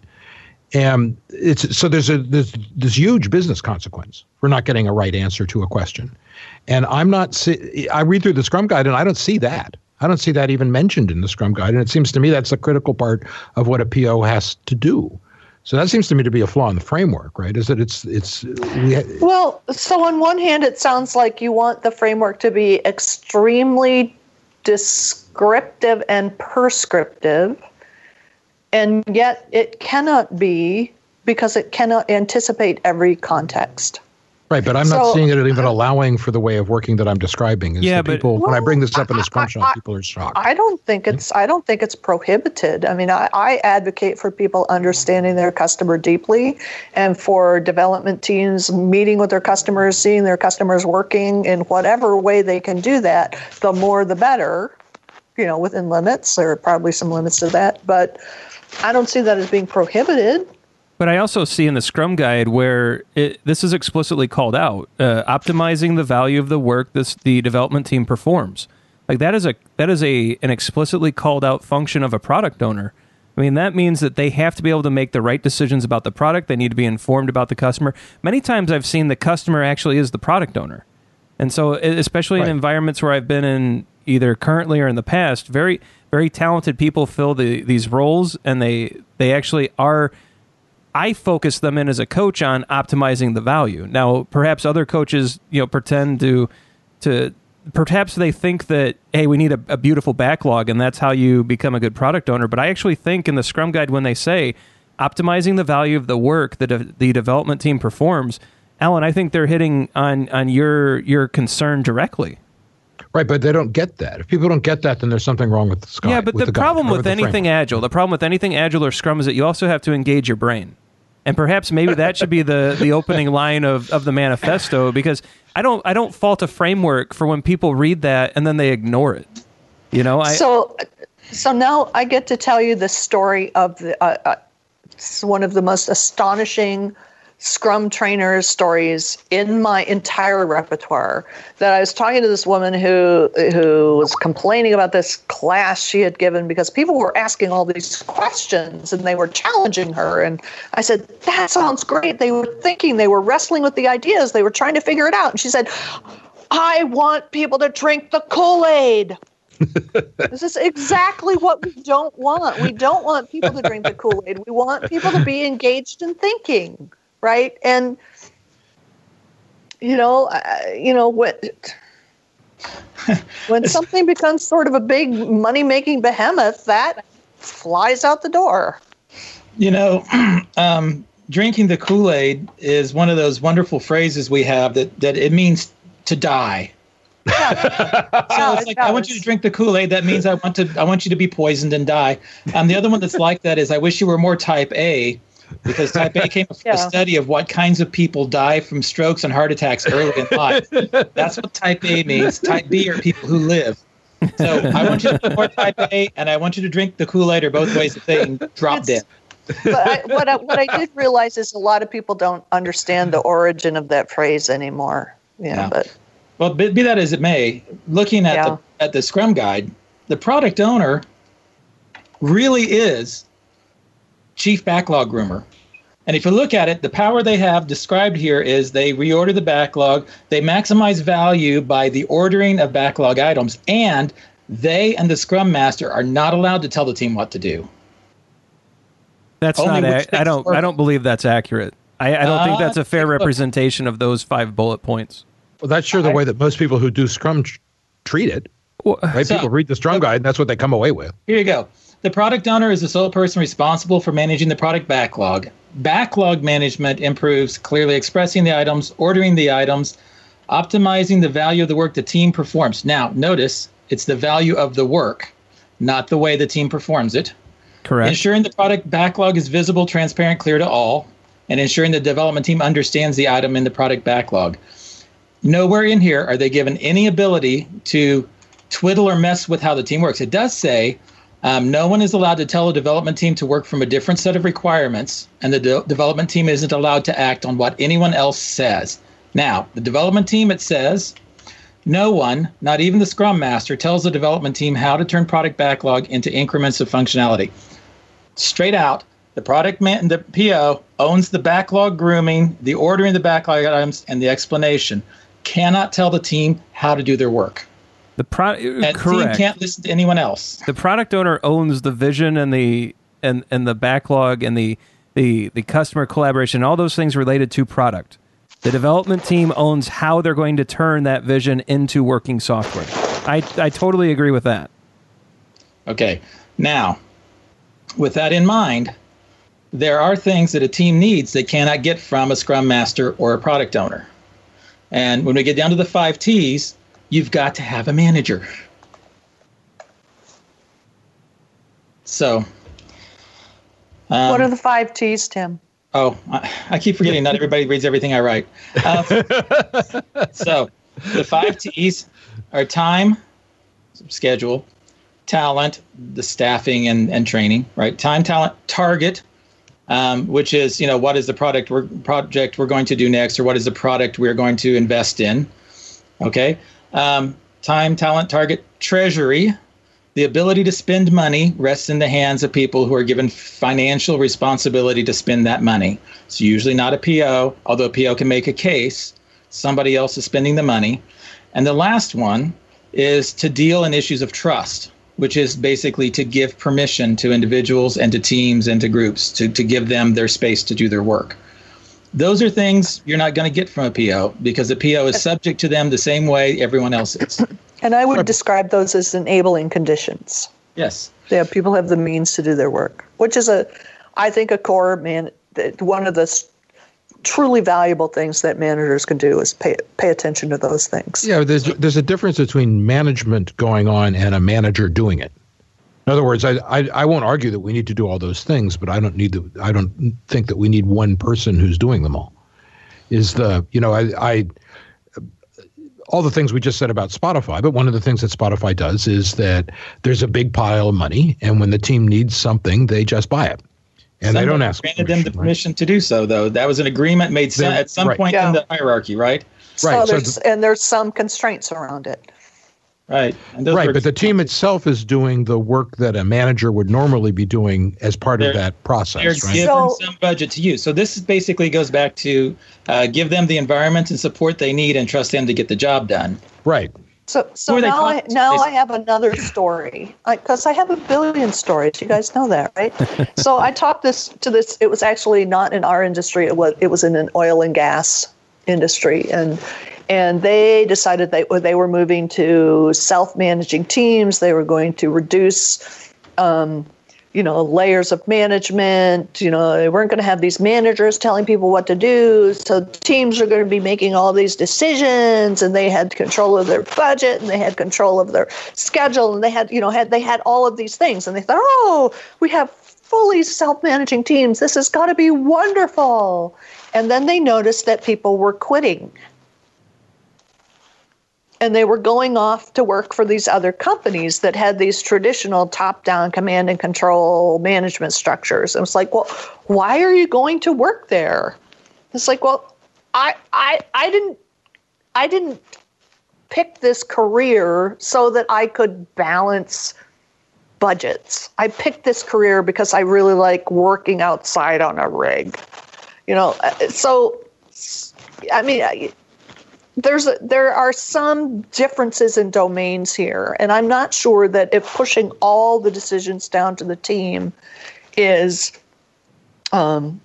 And it's so there's a there's this huge business consequence for not getting a right answer to a question. And I'm not see, I read through the Scrum guide and I don't see that. I don't see that even mentioned in the Scrum guide. And it seems to me that's a critical part of what a PO has to do. So that seems to me to be a flaw in the framework, right? Is that it's it's we ha- well. So on one hand, it sounds like you want the framework to be extremely descriptive and prescriptive, and yet it cannot be because it cannot anticipate every context. Right, but I'm so, not seeing it even allowing for the way of working that I'm describing. Is yeah, but people well, when I bring this up in the Scrum shop, people are shocked. I don't think it's I don't think it's prohibited. I mean, I, I advocate for people understanding their customer deeply, and for development teams meeting with their customers, seeing their customers working in whatever way they can do that. The more, the better. You know, within limits. There are probably some limits to that, but I don't see that as being prohibited. But I also see in the Scrum Guide where it, this is explicitly called out: uh, optimizing the value of the work this the development team performs. Like that is a that is a an explicitly called out function of a product owner. I mean, that means that they have to be able to make the right decisions about the product. They need to be informed about the customer. Many times I've seen the customer actually is the product owner. And so, especially right. in environments where I've been in either currently or in the past, very, very talented people fill the, these roles and they, they actually are I focus them in as a coach on optimizing the value. Now, perhaps other coaches, you know, pretend to to perhaps they think that hey, we need a, a, beautiful backlog and that's how you become a good product owner. But I actually think in the Scrum Guide when they say optimizing the value of the work that de- the development team performs, Allen, I think they're hitting on on your your concern directly. Right, but they don't get that. If people don't get that, then there's something wrong with the sky. Yeah, but the, the, problem with, with anything agile, the problem with anything agile or Scrum is that you also have to engage your brain. And perhaps maybe that should be the, the opening line of, of the manifesto because I don't I don't fault a framework for when people read that and then they ignore it. You know, I So So now I get to tell you the story of the, uh, uh, it's one of the most astonishing Scrum trainer stories in my entire repertoire. That I was talking to this woman who who was complaining about this class she had given because people were asking all these questions and they were challenging her. And I said, "That sounds great." They were thinking, they were wrestling with the ideas, they were trying to figure it out. And she said, "I want people to drink the Kool Aid." this is exactly what we don't want. We don't want people to drink the Kool Aid. We want people to be engaged in thinking, right? And you know, uh, you know when when something becomes sort of a big money making behemoth, that flies out the door. You know, um, drinking the Kool Aid is one of those wonderful phrases we have that that it means to die. Yeah. so it's like I want you to drink the Kool Aid. That means I want to I want you to be poisoned and die. Um, the other one that's like that is I wish you were more Type A, because Type A came from yeah. a study of what kinds of people die from strokes and heart attacks early in life. That's what Type A means. Type B are people who live. So I want you to be more Type A, and I want you to drink the Kool Aid, or both ways of saying drop dead. but I, what I, what I did realize is a lot of people don't understand the origin of that phrase anymore. Yeah, yeah. but well, be, be, that as it may, looking at yeah. the at the Scrum guide, the product owner really is chief backlog groomer. And if you look at it, the power they have described here is they reorder the backlog, they maximize value by the ordering of backlog items, and they and the Scrum Master are not allowed to tell the team what to do. That's Only not. A, I don't. I don't believe that's accurate. I, I don't uh, think that's a fair representation of those five bullet points. Well, that's sure the way that most people who do Scrum tr- treat it. Well, right? So, people read the Scrum guide, and that's what they come away with. Here you go. The product owner is the sole person responsible for managing the product backlog. Backlog management improves clearly expressing the items, ordering the items, optimizing the value of the work the team performs. Now, notice it's the value of the work, not the way the team performs it. Correct. Ensuring the product backlog is visible, transparent, clear to all, and ensuring the development team understands the item in the product backlog. Nowhere in here are they given any ability to twiddle or mess with how the team works. It does say um, no one is allowed to tell a development team to work from a different set of requirements, and the de- development team isn't allowed to act on what anyone else says. Now, the development team, it says, no one, not even the Scrum Master, tells the development team how to turn product backlog into increments of functionality. Straight out, the product man, and the PO owns the backlog grooming, the ordering of the backlog items, and the explanation cannot tell the team how to do their work. The product uh, correct. team can't listen to anyone else. The product owner owns the vision and the and and the backlog and the the the customer collaboration, all those things related to product. The development team owns how they're going to turn that vision into working software. I I totally agree with that. Okay. Now, with that in mind, there are things that a team needs they cannot get from a scrum master or a product owner. And when we get down to the five T's, you've got to have a manager. So, um, what are the five T's, Tim? Oh, I, I keep forgetting. Not everybody reads everything I write. Uh, so, the five T's are time, schedule, talent, the staffing and, and training, right? Time, talent, target, um, which is you know what is the product we're, project we're going to do next, or what is the product we're going to invest in. Okay, um, time, talent, target, treasury. The ability to spend money rests in the hands of people who are given financial responsibility to spend that money. It's usually not a PO, although a PO can make a case. Somebody else is spending the money. And the last one is to deal in issues of trust which is basically to give permission to individuals and to teams and to groups to, to give them their space to do their work. Those are things you're not going to get from a PO because a PO is subject to them the same way everyone else is. And I would describe those as enabling conditions. Yes. Yeah, people have the means to do their work, which is a, I think, a core man. One of the truly valuable things that managers can do is pay pay attention to those things. Yeah, there's there's a difference between management going on and a manager doing it. In other words, I, I, I won't argue that we need to do all those things, but I don't need to. I don't think that we need one person who's doing them all. Is the you know I I all the things we just said about Spotify, but one of the things that Spotify does is that there's a big pile of money, and when the team needs something, they just buy it. And they don't ask. Granted them the permission, right? to do so, though. That was an agreement made some, They- at some right. point Yeah. in the hierarchy, right? So Right, so there's and there's some constraints around it. Right. And those Right, but the team itself is doing the work that a manager would normally be doing as part of They're- that they're process, right? given So- some budget to use. So this basically goes back to uh, give them the environment and support they need and trust them to get the job done. Right. So, so now I talking to, now I have another story because I, have a billion stories. You guys know that, right? so I talked this to this. It was actually not in our industry. It was it was in an oil and gas industry, and and they decided they they were moving to self managing teams. They were going to reduce. Um, you know, layers of management. You know, they weren't going to have these managers telling people what to do. So teams are going to be making all these decisions, and they had control of their budget, and they had control of their schedule, and they had, you know, had they had all of these things, and they thought, oh, we have fully self-managing teams. This has got to be wonderful. And then they noticed that people were quitting and they were going off to work for these other companies that had these traditional top-down command and control management structures. And it's like, well, why are you going to work there? It's like, well, I I I didn't I didn't pick this career so that I could balance budgets. I picked this career because I really like working outside on a rig. You know, uh, so I mean, there's a, there are some differences in domains here, and I'm not sure that if pushing all the decisions down to the team is um,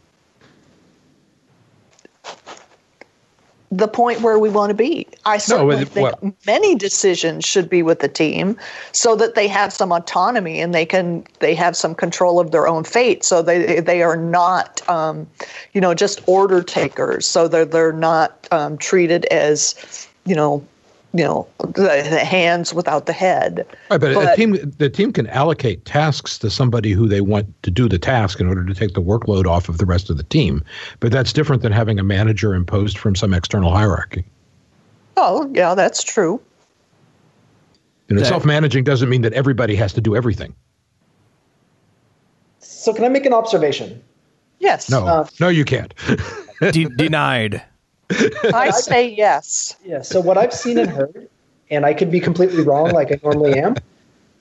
the point where we want to be. I certainly with- think what- many decisions should be with the team so that they have some autonomy and they can they have some control of their own fate. So they they are not um, you know just order takers. So they're they're not um, treated as you know you know the, the hands without the head Right, but, a But- team the team can allocate tasks to somebody who they want to do the task in order to take the workload off of the rest of the team. But that's different than having a manager imposed from some external hierarchy. oh yeah that's true You know, That- self-managing doesn't mean that everybody has to do everything. So can I make an observation? yes No, Uh, no, you can't. De- denied. i say yes Yeah. So what I've seen and heard, and I could be completely wrong, like I normally am,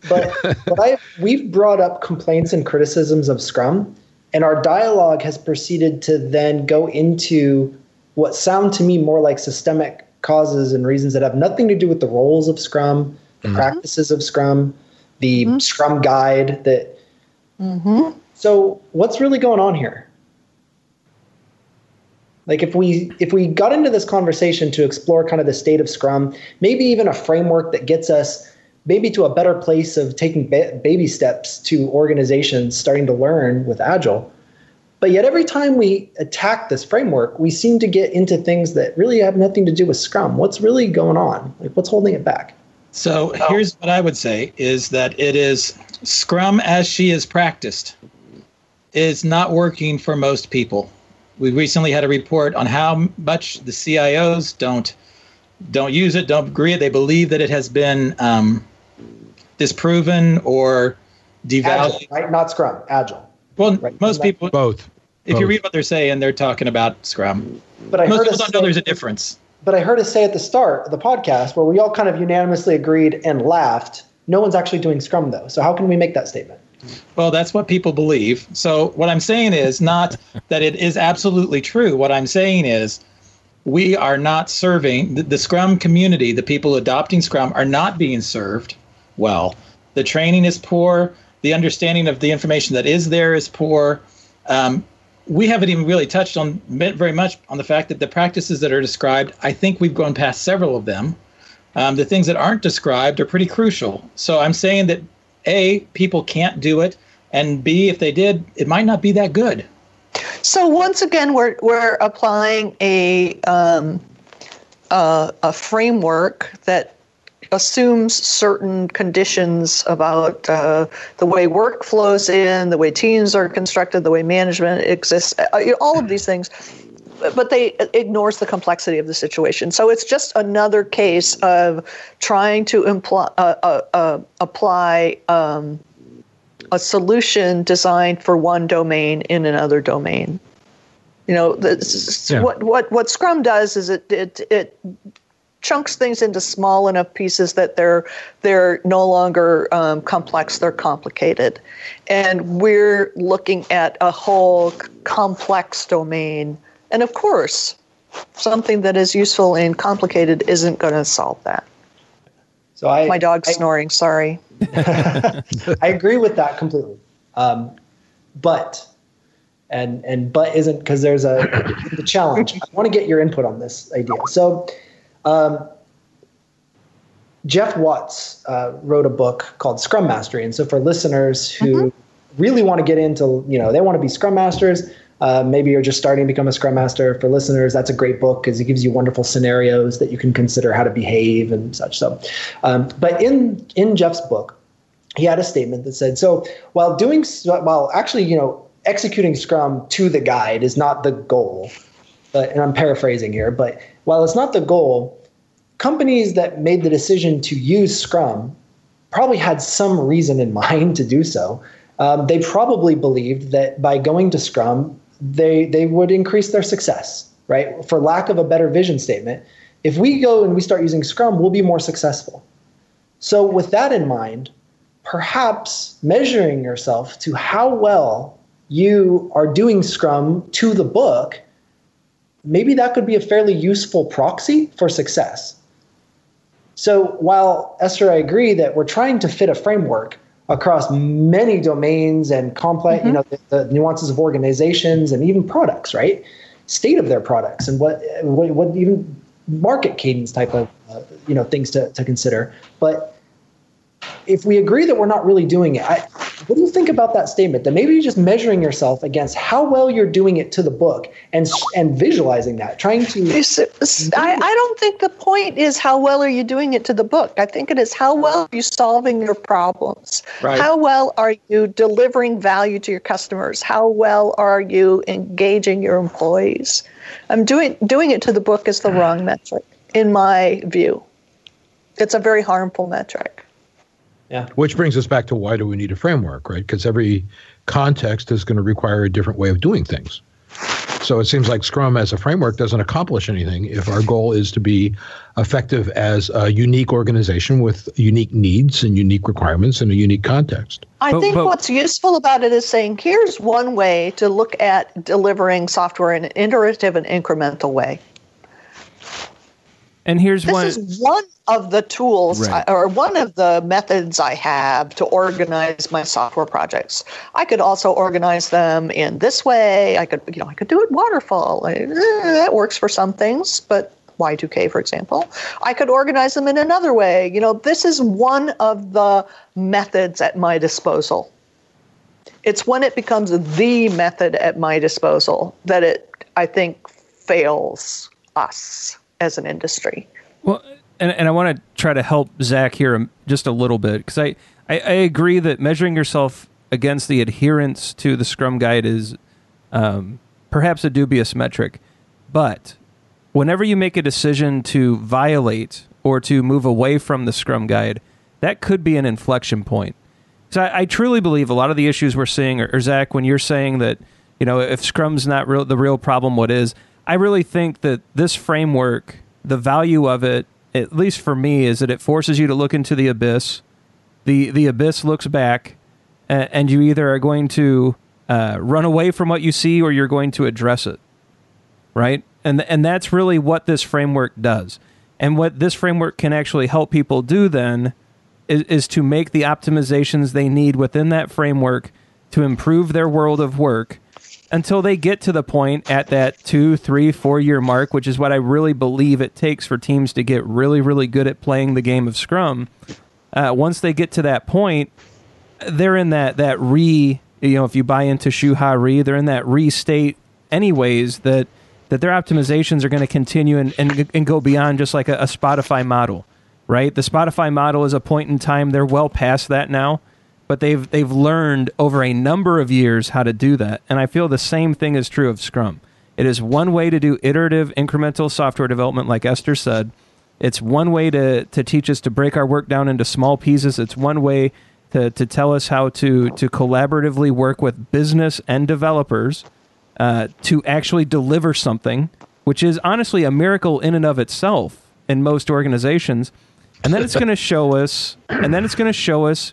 but but I we've brought up complaints and criticisms of Scrum, and our dialogue has proceeded to then go into what sound to me more like systemic causes and reasons that have nothing to do with the roles of Scrum, the mm-hmm. practices of Scrum, the mm-hmm. Scrum guide that. Mm-hmm. So what's really going on here? Like if we if we got into this conversation to explore kind of the state of scrum maybe even a framework that gets us maybe to a better place of taking ba- baby steps to organizations starting to learn with agile. But yet every time we attack this framework we seem to get into things that really have nothing to do with scrum. What's really going on? Like what's holding it back? So here's what I would say is that it is Scrum as she is practiced is not working for most people. We recently had a report on how much the CIOs don't don't use it, don't agree. They believe that it has been um, disproven or agile devalued. right not scrum agile Well, Right. most people, Both. if you read what they're saying, they're talking about Scrum. but i Most heard people us don't know say- there's a difference. but I heard us say at the start of the podcast where we all kind of unanimously agreed and laughed. No one's actually doing Scrum though. So how can we make that statement? Well, that's what people believe. So what I'm saying is not that it is absolutely true. What I'm saying is we are not serving the, the Scrum community, the people adopting Scrum are not being served well. The training is poor. The understanding of the information that is there is poor. Um, we haven't even really touched on very much on the fact that the practices that are described, I think we've gone past several of them. Um, the things that aren't described are pretty crucial. So I'm saying that A, people can't do it, and B, if they did, it might not be that good. So once again, we're we're applying a um, uh, a framework that assumes certain conditions about uh, the way work flows in, the way teams are constructed, the way management exists, uh, all of these things. But they ignores the complexity of the situation. So it's just another case of trying to imply, uh, uh, uh, apply um, a solution designed for one domain in another domain. You know, yeah. what what what Scrum does is it it it chunks things into small enough pieces that they're they're no longer um, complex; they're complicated, and we're looking at a whole complex domain. And of course, something that is useful and complicated isn't going to solve that. So I, my dog's I, snoring. Sorry. I agree with that completely. Um, but and and but isn't because there's a the challenge. I want to get your input on this idea. So, um, Geoff Watts uh, wrote a book called Scrum Mastery, and so for listeners who mm-hmm. really want to get into, you know, they want to be Scrum Masters. Uh, maybe you're just starting to become a Scrum Master. For listeners, that's a great book because it gives you wonderful scenarios that you can consider how to behave and such. So, um, but in in Geoff's book, he had a statement that said, "So while doing while actually, you know, executing Scrum to the guide is not the goal. But, and I'm paraphrasing here, but while it's not the goal, companies that made the decision to use Scrum probably had some reason in mind to do so. Um, they probably believed that by going to Scrum, they they would increase their success. Right? For lack of a better vision statement, if we go and we start using Scrum, we'll be more successful. So with that in mind, perhaps measuring yourself to how well you are doing Scrum to the book, maybe that could be a fairly useful proxy for success. So while Esther, I agree that we're trying to fit a framework across many domains and complex, mm-hmm. you know, the, the, nuances of organizations and even products, right? State of their products and what what, what even market cadence type of uh, you know things to, to consider. But if we agree that we're not really doing it, I, what do you think about that statement? That maybe you're just measuring yourself against how well you're doing it to the book and and visualizing that, trying to. Mm-hmm. I, I don't think the point is how well are you doing it to the book. I think it is how well are you solving your problems. Right. How well are you delivering value to your customers? How well are you engaging your employees? I'm doing doing it to the book is the wrong metric in my view. It's a very harmful metric. Yeah. Which brings us back to why do we need a framework, right? Because every context is going to require a different way of doing things. So it seems like Scrum as a framework doesn't accomplish anything if our goal is to be effective as a unique organization with unique needs and unique requirements in a unique context. I but, think but, what's useful about it is saying here's one way to look at delivering software in an iterative and incremental way. And here's this one. This is one of the tools right. I, or one of the methods I have to organize my software projects. I could also organize them in this way. I could, you know, I could do it waterfall. Eh, that works for some things, but Y2K, for example. I could organize them in another way. You know, this is one of the methods at my disposal. It's when it becomes the method at my disposal that it, I think, fails us as an industry. Well, and, and I want to try to help Zach here just a little bit because I, I, I, agree that measuring yourself against the adherence to the Scrum Guide is um, perhaps a dubious metric. But whenever you make a decision to violate or to move away from the Scrum Guide, that could be an inflection point. So I, I truly believe a lot of the issues we're seeing, or, or Zach, when you're saying that you know if Scrum's not real, the real problem, what is? I really think that this framework, the value of it, at least for me, is that it forces you to look into the abyss. the The abyss looks back, and, and you either are going to uh, run away from what you see, or you're going to address it. Right, and and that's really what this framework does. And what this framework can actually help people do then is, is to make the optimizations they need within that framework to improve their world of work until they get to the point at that two, three, four year mark, which is what I really believe it takes for teams to get really, really good at playing the game of Scrum. Uh, once they get to that point, they're in that that re. You know, if you buy into Shu Ha Ri, they're in that re state anyways. That that their optimizations are going to continue and, and and go beyond just like a, a Spotify model, right? The Spotify model is a point in time. They're well past that now but they've they've learned over a number of years how to do that. And I feel the same thing is true of Scrum. It is one way to do iterative, incremental software development, like Esther said. It's one way to, to teach us to break our work down into small pieces. It's one way to, to tell us how to, to collaboratively work with business and developers uh, to actually deliver something, which is honestly a miracle in and of itself in most organizations. And then it's going to show us, and then it's going to show us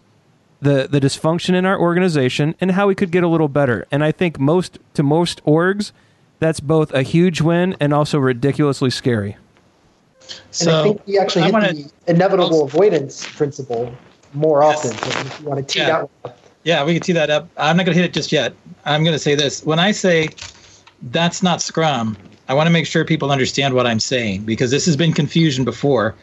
the the dysfunction in our organization and how we could get a little better. And I think most to most orgs, that's both a huge win and also ridiculously scary. And so, I think we actually hit wanna, the inevitable avoidance principle more yes. often. So if you want to tee yeah. that Yeah, we can tee that up. I'm not going to hit it just yet. I'm going to say this. When I say that's not Scrum, I want to make sure people understand what I'm saying because this has been confusion before.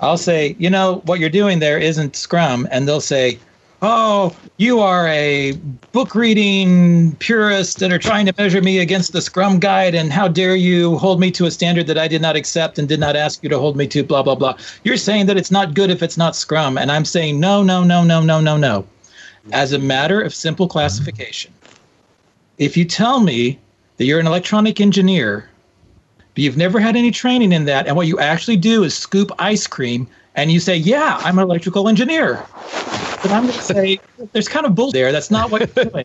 I'll say, you know, what you're doing there isn't Scrum. And they'll say, oh, you are a book reading purist that are trying to measure me against the Scrum Guide, and how dare you hold me to a standard that I did not accept and did not ask you to hold me to, blah, blah, blah. You're saying that it's not good if it's not Scrum. And I'm saying, no, no, no, no, no, no, no. As a matter of simple classification, if you tell me that you're an electronic engineer, but you've never had any training in that, and what you actually do is scoop ice cream, and you say, yeah, I'm an electrical engineer but I'm going to say there's kind of bull there. That's not what you're doing.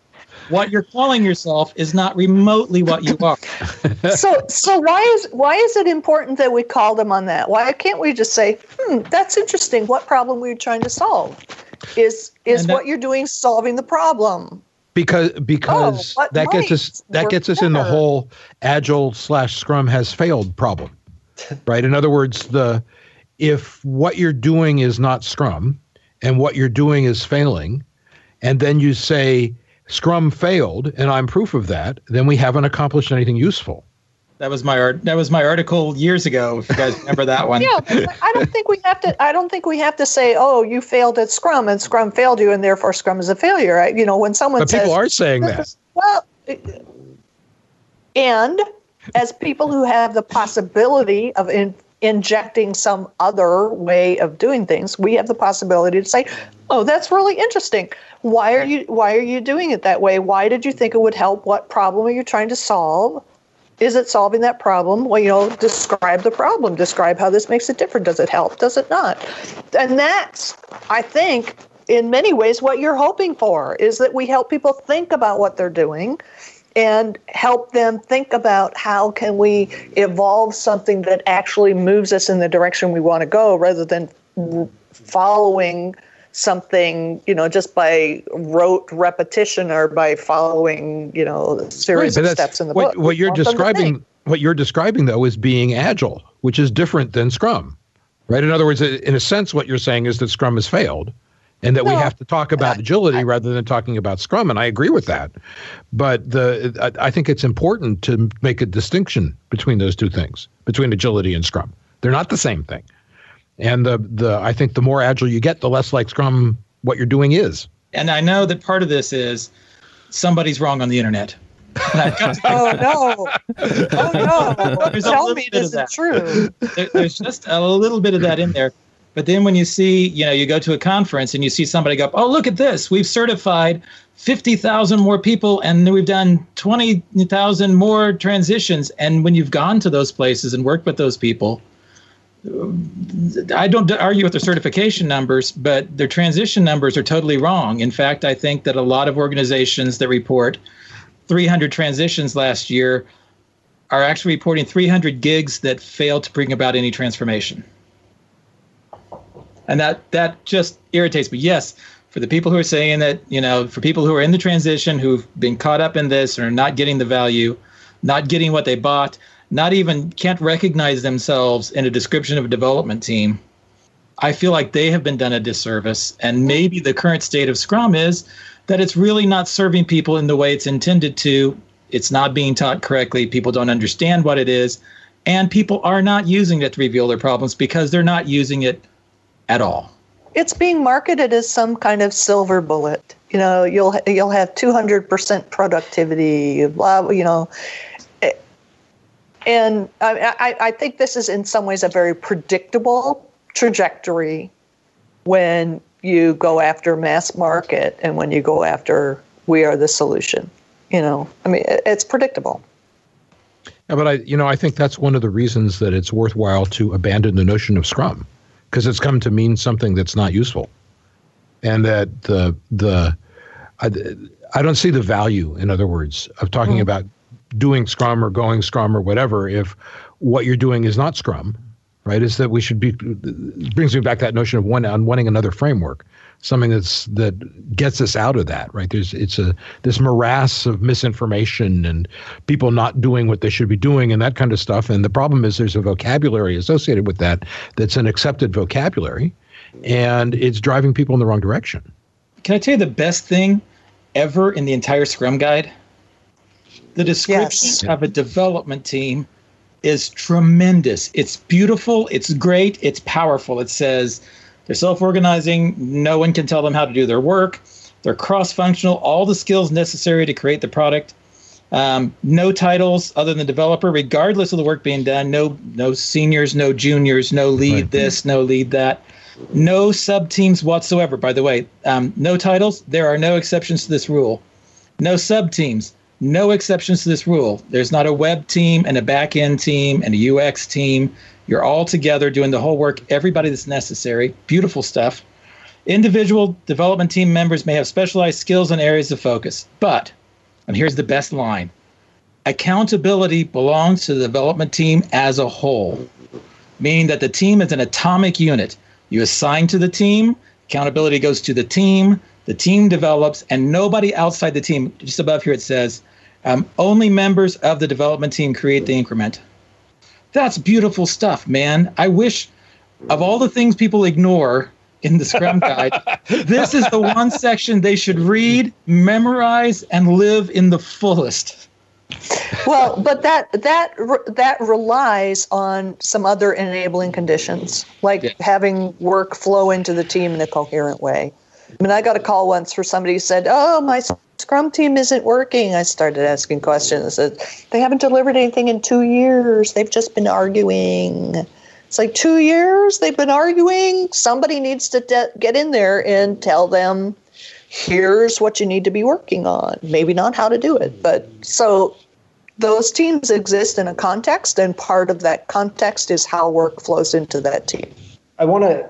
what you're calling yourself is not remotely what you are. so, so why is why is it important that we call them on that? Why can't we just say, "Hmm, that's interesting. What problem were you trying to solve? Is is that, what you're doing solving the problem?" Because because oh, that gets us that gets us better? in the whole agile slash Scrum has failed problem, right? In other words, the if what you're doing is not Scrum, and what you're doing is failing, and then you say Scrum failed, and I'm proof of that, then we haven't accomplished anything useful. That was my art. That was my article years ago. If you guys remember that one. yeah, I don't think we have to. I don't think we have to say, "Oh, you failed at Scrum, and Scrum failed you, and therefore Scrum is a failure." I, you know, when someone but says, people are saying that. Well, and as people who have the possibility of in, injecting some other way of doing things, we have the possibility to say, "Oh, that's really interesting. Why are you why are you doing it that way? Why did you think it would help? What problem are you trying to solve? Is it solving that problem? Well, you know, describe the problem. Describe how this makes it different. Does it help? Does it not? And that's, I think, in many ways, what you're hoping for is that we help people think about what they're doing and help them think about how can we evolve something that actually moves us in the direction we want to go rather than following something you know just by rote repetition or by following you know a series right, of steps in the what, book. what you're describing what you're describing though is being agile which is different than scrum right? In other words in a sense what you're saying is that scrum has failed and that no, we have to talk about agility I, rather than talking about Scrum. And I agree with that. But the I, I think it's important to make a distinction between those two things, between agility and Scrum. They're not the same thing. And the the I think the more agile you get, the less like Scrum what you're doing is. And I know that part of this is somebody's wrong on the internet. oh no! Oh no! Tell me this is true. There, there's just a little bit of that in there. But then when you see, you know, you go to a conference and you see somebody go, oh, look at this. We've certified 50,000 more people and we've done 20,000 more transitions. And when you've gone to those places and worked with those people, I don't argue with their certification numbers, but their transition numbers are totally wrong. In fact, I think that a lot of organizations that report 300 transitions last year are actually reporting 300 gigs that failed to bring about any transformation and that that just irritates me. Yes, for the people who are saying that, you know, for people who are in the transition who've been caught up in this or not getting the value, not getting what they bought, not even can't recognize themselves in a description of a development team. I feel like they have been done a disservice. And maybe the current state of Scrum is that it's really not serving people in the way it's intended to. It's not being taught correctly. People don't understand what it is. And people are not using it to reveal their problems because they're not using it at all. It's being marketed as some kind of silver bullet. You know, you'll you'll have 200% productivity, blah, you know. Eh, and I, I think this is in some ways a very predictable trajectory when you go after mass market and when you go after we are the solution. You know, I mean, it's predictable. Yeah, but I, you know, I think that's one of the reasons that it's worthwhile to abandon the notion of Scrum, because it's come to mean something that's not useful, and that the the I, I don't see the value, in other words, of talking mm. about doing Scrum or going Scrum or whatever if what you're doing is not Scrum, right? Is that we should be brings me back to that notion of one on wanting another framework something that's that gets us out of that right? There's it's a this morass of misinformation and people not doing what they should be doing and that kind of stuff. And the problem is there's a vocabulary associated with that that's an accepted vocabulary and it's driving people in the wrong direction. Can i tell you the best thing ever in the entire scrum guide? The description yes. of a development team is tremendous. It's beautiful. It's great. It's powerful. It says they're self organizing. No one can tell them how to do their work. They're cross functional, all the skills necessary to create the product. Um, no titles other than developer, regardless of the work being done. No, no seniors, no juniors, no lead right. this, no lead that. No sub teams whatsoever. By the way, um, no titles. There are no exceptions to this rule. No sub teams. No exceptions to this rule. There's not a web team and a back end team and a UX team. You're all together doing the whole work, everybody that's necessary. Beautiful stuff. Individual development team members may have specialized skills and areas of focus, but, and here's the best line accountability belongs to the development team as a whole, meaning that the team is an atomic unit. You assign to the team, accountability goes to the team, the team develops, and nobody outside the team, just above here it says, um, only members of the development team create the increment. That's beautiful stuff, man. I wish of all the things people ignore in the Scrum Guide, this is the one section they should read, memorize, and live in the fullest. Well, but that that that relies on some other enabling conditions, like yeah. having work flow into the team in a coherent way. I mean, I got a call once for somebody who said, "Oh, my Scrum team isn't working." I started asking questions. They haven't delivered anything in two years. They've just been arguing. It's like two years they've been arguing. Somebody needs to de- get in there and tell them, "Here's what you need to be working on." Maybe not how to do it, but so those teams exist in a context, and part of that context is how work flows into that team. I want to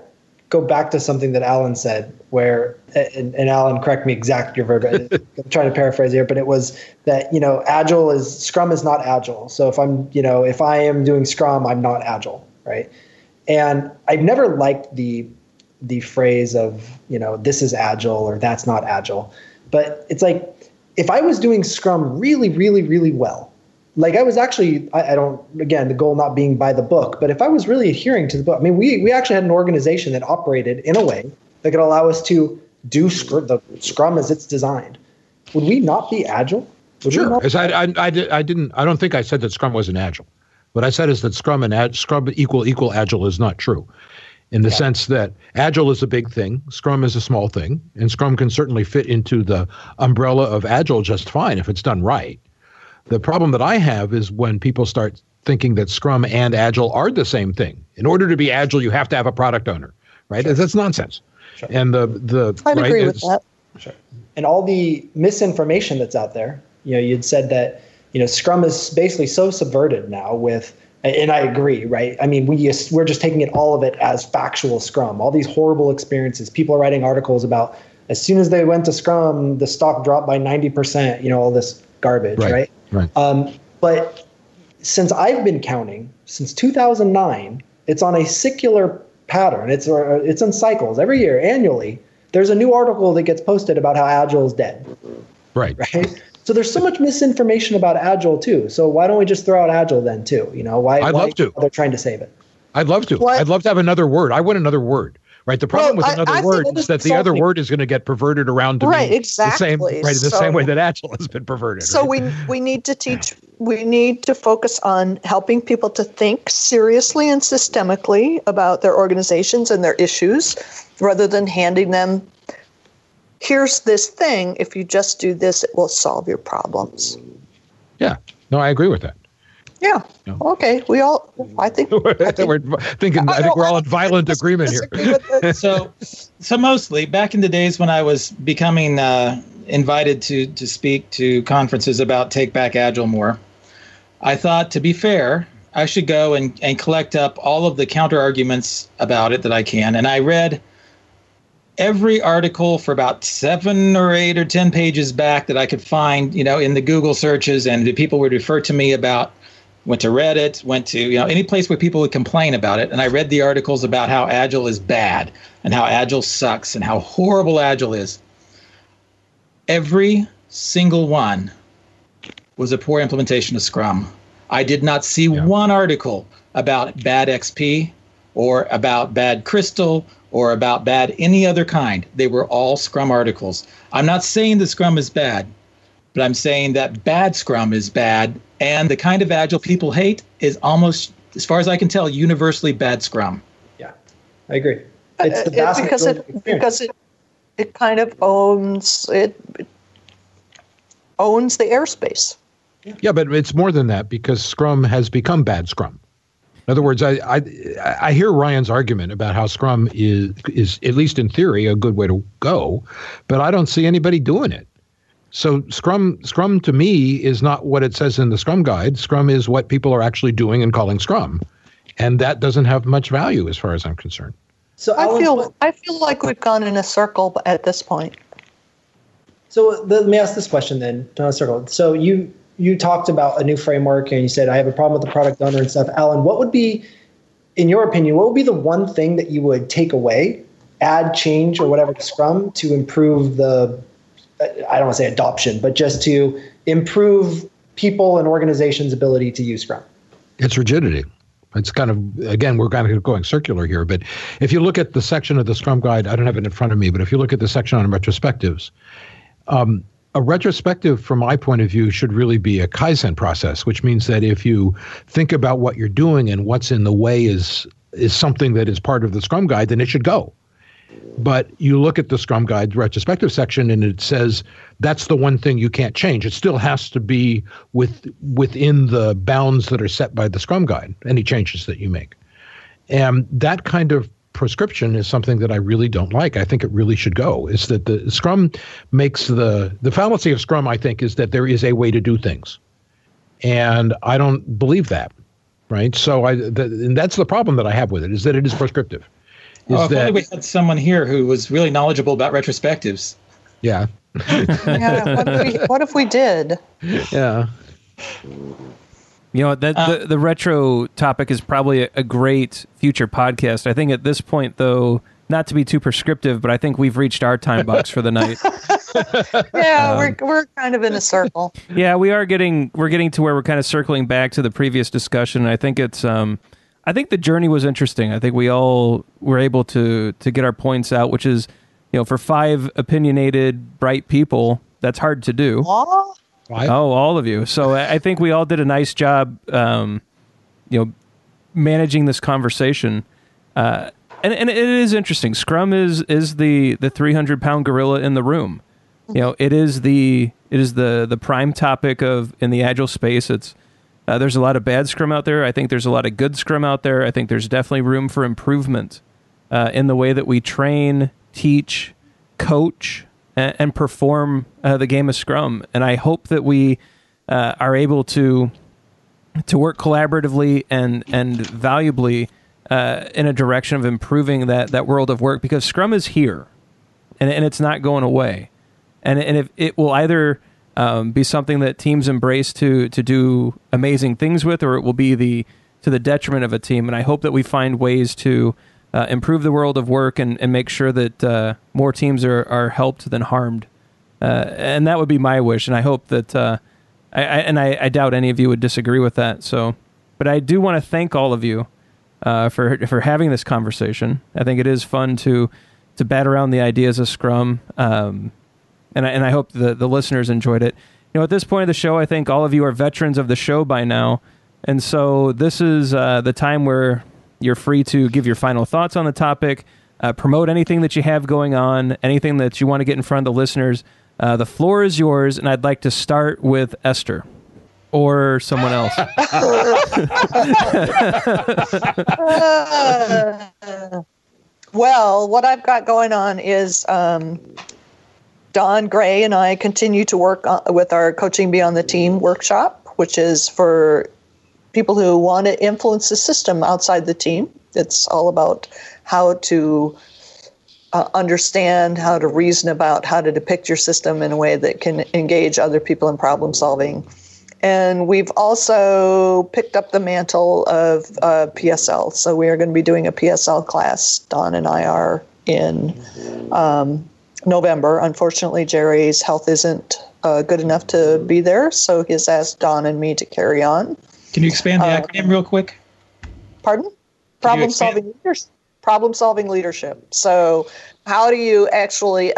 go back to something that Allen said, where and, and Allen, correct me exact your verb. I'm trying to paraphrase here, but it was that you know, agile is Scrum is not agile. So if I'm you know if I am doing Scrum, I'm not agile, right? And I've never liked the the phrase of you know this is agile or that's not agile, but it's like if I was doing Scrum really, really, really well, like I was actually, I, I, don't, again, the goal not being by the book, but if I was really adhering to the book, I mean, we, we actually had an organization that operated in a way that could allow us to do scr- the Scrum as it's designed. Would we not be agile? Would sure. Not- I, I, I, I, didn't, I don't think I said that Scrum wasn't agile. What I said is that Scrum and ag- Scrum equal equal agile is not true, in the yeah. sense that agile is a big thing, Scrum is a small thing, and Scrum can certainly fit into the umbrella of agile just fine if it's done right. The problem that I have is when people start thinking that Scrum and Agile are the same thing. In order to be Agile, you have to have a product owner, right? Sure. That's nonsense. Sure. And the the I right, agree with that. Sure. And all the misinformation that's out there. You know, you'd said that you know Scrum is basically so subverted now with and I agree, right? I mean, we just, we're just taking it all of it as factual Scrum. All these horrible experiences. People are writing articles about as soon as they went to Scrum, the stock dropped by ninety percent. You know, all this garbage, right? right? Right. Um, but since I've been counting, since 2009, it's on a secular pattern. It's uh, it's in cycles every year, annually. There's a new article that gets posted about how Agile is dead. Right. Right. So there's so much misinformation about Agile too. So why don't we just throw out Agile then too? You know why? I'd why love to. They're trying to save it. I'd love to. What? I'd love to have another word. I want another word right? The problem well, with another I, I word is that the other word is going to get perverted around to right, exactly. the same, right, the so, same way that Agile has been perverted. So right? we we need to teach. We need to focus on helping people to think seriously and systemically about their organizations and their issues, rather than handing them. Here's this thing. If you just do this, it will solve your problems. Yeah. No, I agree with that. Yeah. No. Okay. We all. I think. I think we're thinking. I, I think we're all in violent agreement here. so, so mostly back in the days when I was becoming uh, invited to to speak to conferences about Take Back Agile more, I thought, to be fair, I should go and, and collect up all of the counter arguments about it that I can. And I read every article for about seven or eight or ten pages back that I could find, you know, in the Google searches, and the people would refer to me about. Went to Reddit, went to you know any place where people would complain about it, and I read the articles about how Agile is bad and how Agile sucks and how horrible Agile is. Every single one was a poor implementation of Scrum. I did not see yeah. one article about bad XP or about bad Crystal or about bad any other kind. They were all Scrum articles. I'm not saying the Scrum is bad, but I'm saying that bad Scrum is bad, and the kind of Agile people hate is almost, as far as I can tell, universally bad Scrum. Yeah, I agree. It's the uh, because it because it it kind of owns it, it owns the airspace. Yeah, but it's more than that because Scrum has become bad Scrum. In other words, I, I I hear Ryan's argument about how Scrum is is at least in theory a good way to go, but I don't see anybody doing it. So Scrum Scrum to me is not what it says in the Scrum guide. Scrum is what people are actually doing and calling Scrum, and that doesn't have much value as far as I'm concerned. So I feel I feel like we've gone in a circle at this point. So let me ask this question then, not a circle. So you you talked about a new framework and you said I have a problem with the product owner and stuff. Allen, what would be, in your opinion, what would be the one thing that you would take away, add, change, or whatever to Scrum to improve the, I don't want to say adoption, but just to improve people and organizations' ability to use Scrum? It's rigidity. It's kind of again we're kind of going circular here, but if you look at the section of the Scrum guide, I don't have it in front of me, but if you look at the section on retrospectives, um, a retrospective, from my point of view, should really be a Kaizen process, which means that if you think about what you're doing and what's in the way is is something that is part of the Scrum Guide, then it should go. But you look at the Scrum Guide retrospective section, and it says that's the one thing you can't change. It still has to be with within the bounds that are set by the Scrum Guide. Any changes that you make, and that kind of prescription is something that I really don't like. I think it really should go. Is that the Scrum makes the the fallacy of Scrum? I think is that there is a way to do things, and I don't believe that. Right. So I the, and that's the problem that I have with it is that it is prescriptive. Is oh, if that, only we had someone here who was really knowledgeable about retrospectives. Yeah. yeah. What if, we, what if we did? Yeah. You know, that uh, the, the retro topic is probably a, a great future podcast. I think at this point, though, not to be too prescriptive, but I think we've reached our time box for the night. yeah, um, we're we're kind of in a circle. Yeah, we are getting we're getting to where we're kind of circling back to the previous discussion. I think it's um I think the journey was interesting. I think we all were able to to get our points out, which is you know for five opinionated bright people, that's hard to do. Aww. Oh, all of you. So I think we all did a nice job, um, you know, managing this conversation. Uh, and, and it is interesting. Scrum is is the the three hundred pound gorilla in the room. You know, it is the it is the the prime topic of in the agile space. It's uh, there's a lot of bad Scrum out there. I think there's a lot of good Scrum out there. I think there's definitely room for improvement uh, in the way that we train, teach, coach, and, and perform uh, the game of Scrum. And I hope that we uh, are able to to work collaboratively and and valuably uh, in a direction of improving that that world of work because Scrum is here, and and it's not going away, and and if it will either um, be something that teams embrace to to do amazing things with, or it will be the to the detriment of a team. And I hope that we find ways to uh, improve the world of work and, and make sure that uh, more teams are, are helped than harmed. Uh, and that would be my wish. And I hope that, uh, I, I, and I, I, doubt any of you would disagree with that. So, but I do want to thank all of you uh, for for having this conversation. I think it is fun to to bat around the ideas of Scrum, um, and I, and I hope the the listeners enjoyed it. You know, at this point of the show, I think all of you are veterans of the show by now, and so this is uh, the time where you're free to give your final thoughts on the topic, uh, promote anything that you have going on, anything that you want to get in front of the listeners. Uh, the floor is yours, and I'd like to start with Esther or someone else. well, what I've got going on is um, Don Gray and I continue to work with our Coaching Beyond the Team workshop which is for people who want to influence the system outside the team. It's all about how to uh, understand, how to reason about, how to depict your system in a way that can engage other people in problem solving. And we've also picked up the mantle of uh, PSL. So we are going to be doing a PSL class. Don and I are in um, November. Unfortunately, Jerry's health isn't uh, good enough to be there, so he's asked Don and me to carry on. Can you expand the uh, acronym real quick? Pardon? Problem solving leadership. Problem solving leadership. So, how do you actually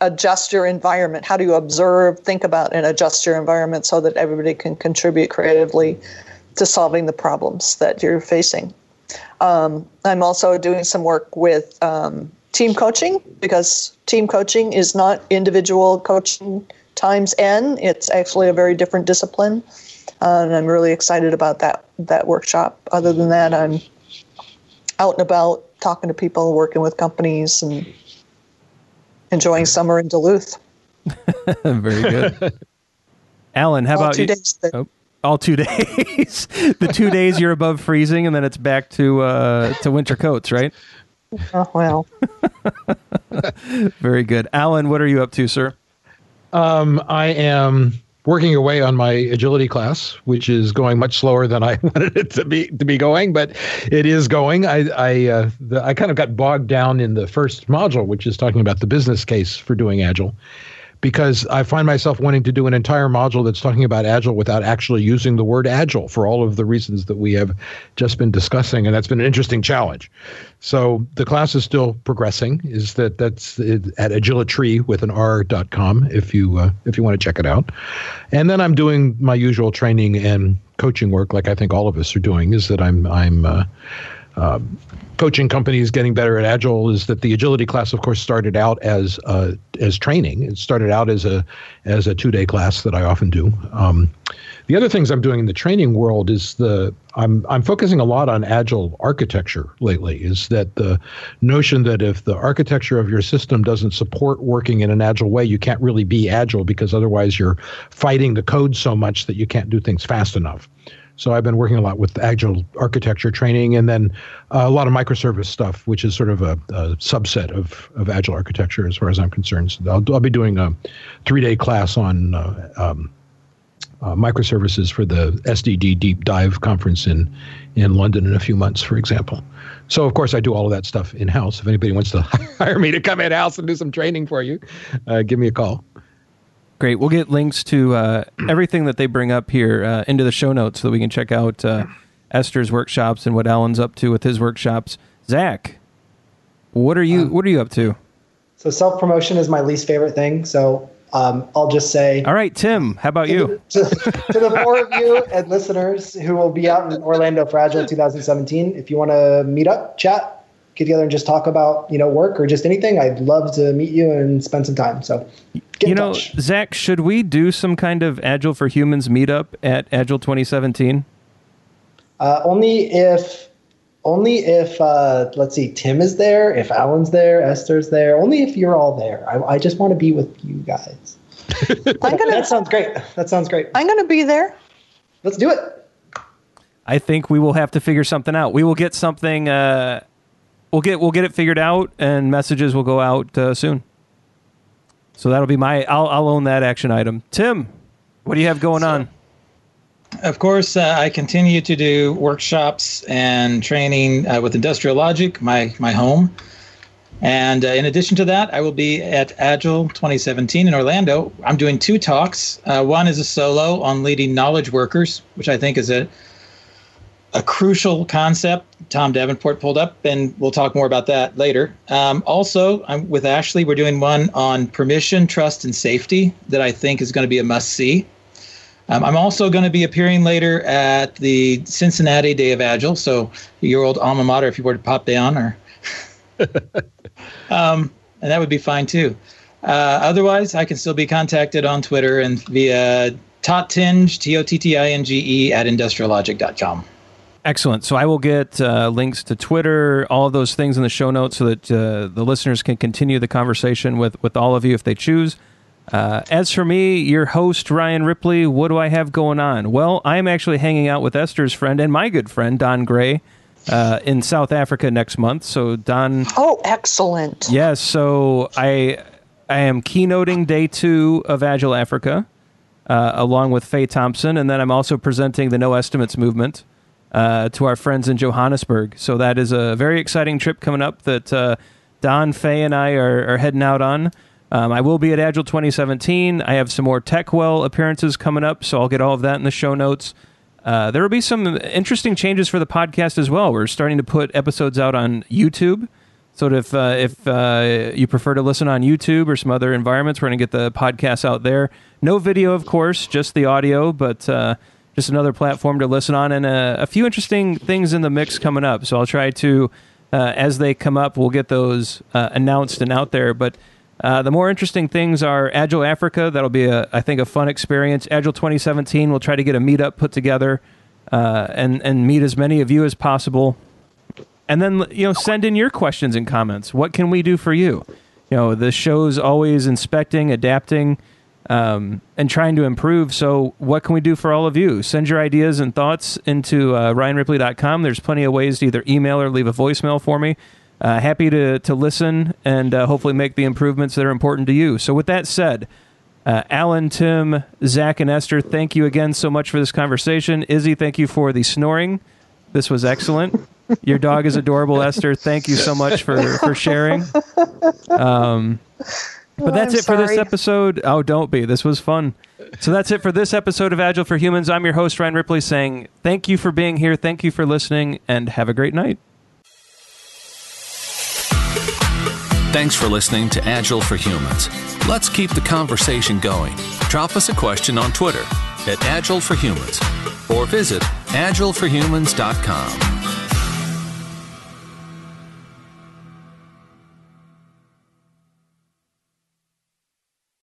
adjust your environment? How do you observe, think about, and adjust your environment so that everybody can contribute creatively to solving the problems that you're facing? Um, I'm also doing some work with um, team coaching because team coaching is not individual coaching times n. It's actually a very different discipline, uh, and I'm really excited about that that workshop. Other than that, I'm out and about talking to people, working with companies, and enjoying summer in Duluth. very good. Allen, how all about you? That- oh, all two days. the two days you're above freezing, and then it's back to uh, to winter coats, right? Oh well. very good, Allen. What are you up to, sir? Um, I am working away on my agility class, which is going much slower than I wanted it to be to be going, but it is going. I I uh, the, I kind of got bogged down in the first module, which is talking about the business case for doing agile, because I find myself wanting to do an entire module that's talking about agile without actually using the word agile for all of the reasons that we have just been discussing, and that's been an interesting challenge. So the class is still progressing. Is that that's at agilitry with an r.com if you uh, if you want to check it out, and then I'm doing my usual training and coaching work, like I think all of us are doing. Is that I'm I'm uh, uh, coaching companies getting better at agile is that the agility class of course started out as uh, as training. It started out as a as a two day class that i often do. Um, the other things i'm doing in the training world is the i'm i'm focusing a lot on agile architecture lately is that the notion that if the architecture of your system doesn't support working in an agile way you can't really be agile because otherwise you're fighting the code so much that you can't do things fast enough so I've been working a lot with agile architecture training, and then uh, a lot of microservice stuff, which is sort of a, a, subset of, of agile architecture, as far as I'm concerned. So I'll, I'll be doing a three day class on uh, um, uh, microservices for the SDD Deep Dive conference in in London in a few months, for example. So of course I do all of that stuff in house. If anybody wants to hire me to come in house and do some training for you, uh, give me a call. Great. We'll get links to uh, everything that they bring up here uh, into the show notes so that we can check out uh, Esther's workshops and what Allen's up to with his workshops. Zach, what are you um, What are you up to? So self promotion is my least favorite thing. So um, I'll just say. All right, Tim. How about to you? The, to, to, the four of you and listeners who will be out in Orlando for Agile 2017, if you want to meet up, chat, get together and just talk about you know work or just anything, I'd love to meet you and spend some time. So, you know, touch. Zach, should we do some kind of Agile for Humans meetup at Agile 2017? Uh, only if, only if uh, let's see, Tim is there, if Allen's there, Esther's there. Only if you're all there. I, I just want to be with you guys. I'm gonna, that sounds great. That sounds great. I'm going to be there. Let's do it. I think we will have to figure something out. We will get something. Uh, we'll get we'll get it figured out, and messages will go out uh, soon. So that'll be my. I'll I'll own that action item. Tim, what do you have going so, on? Of course, uh, I continue to do workshops and training uh, with Industrial Logic, my my home. And uh, in addition to that, I will be at Agile 2017 in Orlando. I'm doing two talks. Uh, one is a solo on leading knowledge workers, which I think is a a crucial concept Tom Davenport pulled up, and we'll talk more about that later. Um, also, I'm, with Ashley, we're doing one on permission, trust, and safety that I think is going to be a must see. Um, I'm also going to be appearing later at the Cincinnati Day of Agile, so your old alma mater, if you were to pop down, or um, and that would be fine too. Uh, otherwise, I can still be contacted on Twitter and via Tottinge, T O T T I N G E, at industriallogic.com. Excellent. So I will get uh, links to Twitter, all of those things in the show notes so that uh, the listeners can continue the conversation with, with all of you if they choose. Uh, as for me, your host, Ryan Ripley, what do I have going on? Well, I'm actually hanging out with Esther's friend and my good friend, Don Gray, uh, in South Africa next month. So, Don. Oh, excellent. Yes. so I, I am keynoting day two of Agile Africa, uh, along with Faye Thompson. And then I'm also presenting the No Estimates movement uh, to our friends in Johannesburg. So, that is a very exciting trip coming up that uh, Don, Fay and I are, are heading out on. Um, I will be at Agile 2017. I have some more TechWell appearances coming up, so I'll get all of that in the show notes. Uh, there will be some interesting changes for the podcast as well. We're starting to put episodes out on YouTube. So if uh, if uh, you prefer to listen on YouTube or some other environments, we're going to get the podcast out there. No video, of course, just the audio, but uh, just another platform to listen on, and a, a, few interesting things in the mix coming up. So I'll try to, uh, as they come up, we'll get those uh, announced and out there. But uh, the more interesting things are Agile Africa. That'll be, a, I think, a fun experience. Agile 2017. We'll try to get a meetup put together uh, and and meet as many of you as possible. And then you know, send in your questions and comments. What can we do for you? You know, the show's always inspecting, adapting, um, and trying to improve. So, what can we do for all of you? Send your ideas and thoughts into uh, ryanripley.com. There's plenty of ways to either email or leave a voicemail for me. Uh, happy to, to listen and uh, hopefully make the improvements that are important to you. So, with that said, uh, Allen, Tim, Zach, and Esther, thank you again so much for this conversation. Izzy, thank you for the snoring. This was excellent. Your dog is adorable, Esther. Thank you so much for, for sharing. Um, but that's I'm it for this episode. Oh, don't be. This was fun. So that's it for this episode of Agile for Humans. I'm your host, Ryan Ripley, saying thank you for being here. Thank you for listening, and have a great night. Thanks for listening to Agile for Humans. Let's keep the conversation going. Drop us a question on Twitter at Agile for Humans or visit agileforhumans.com.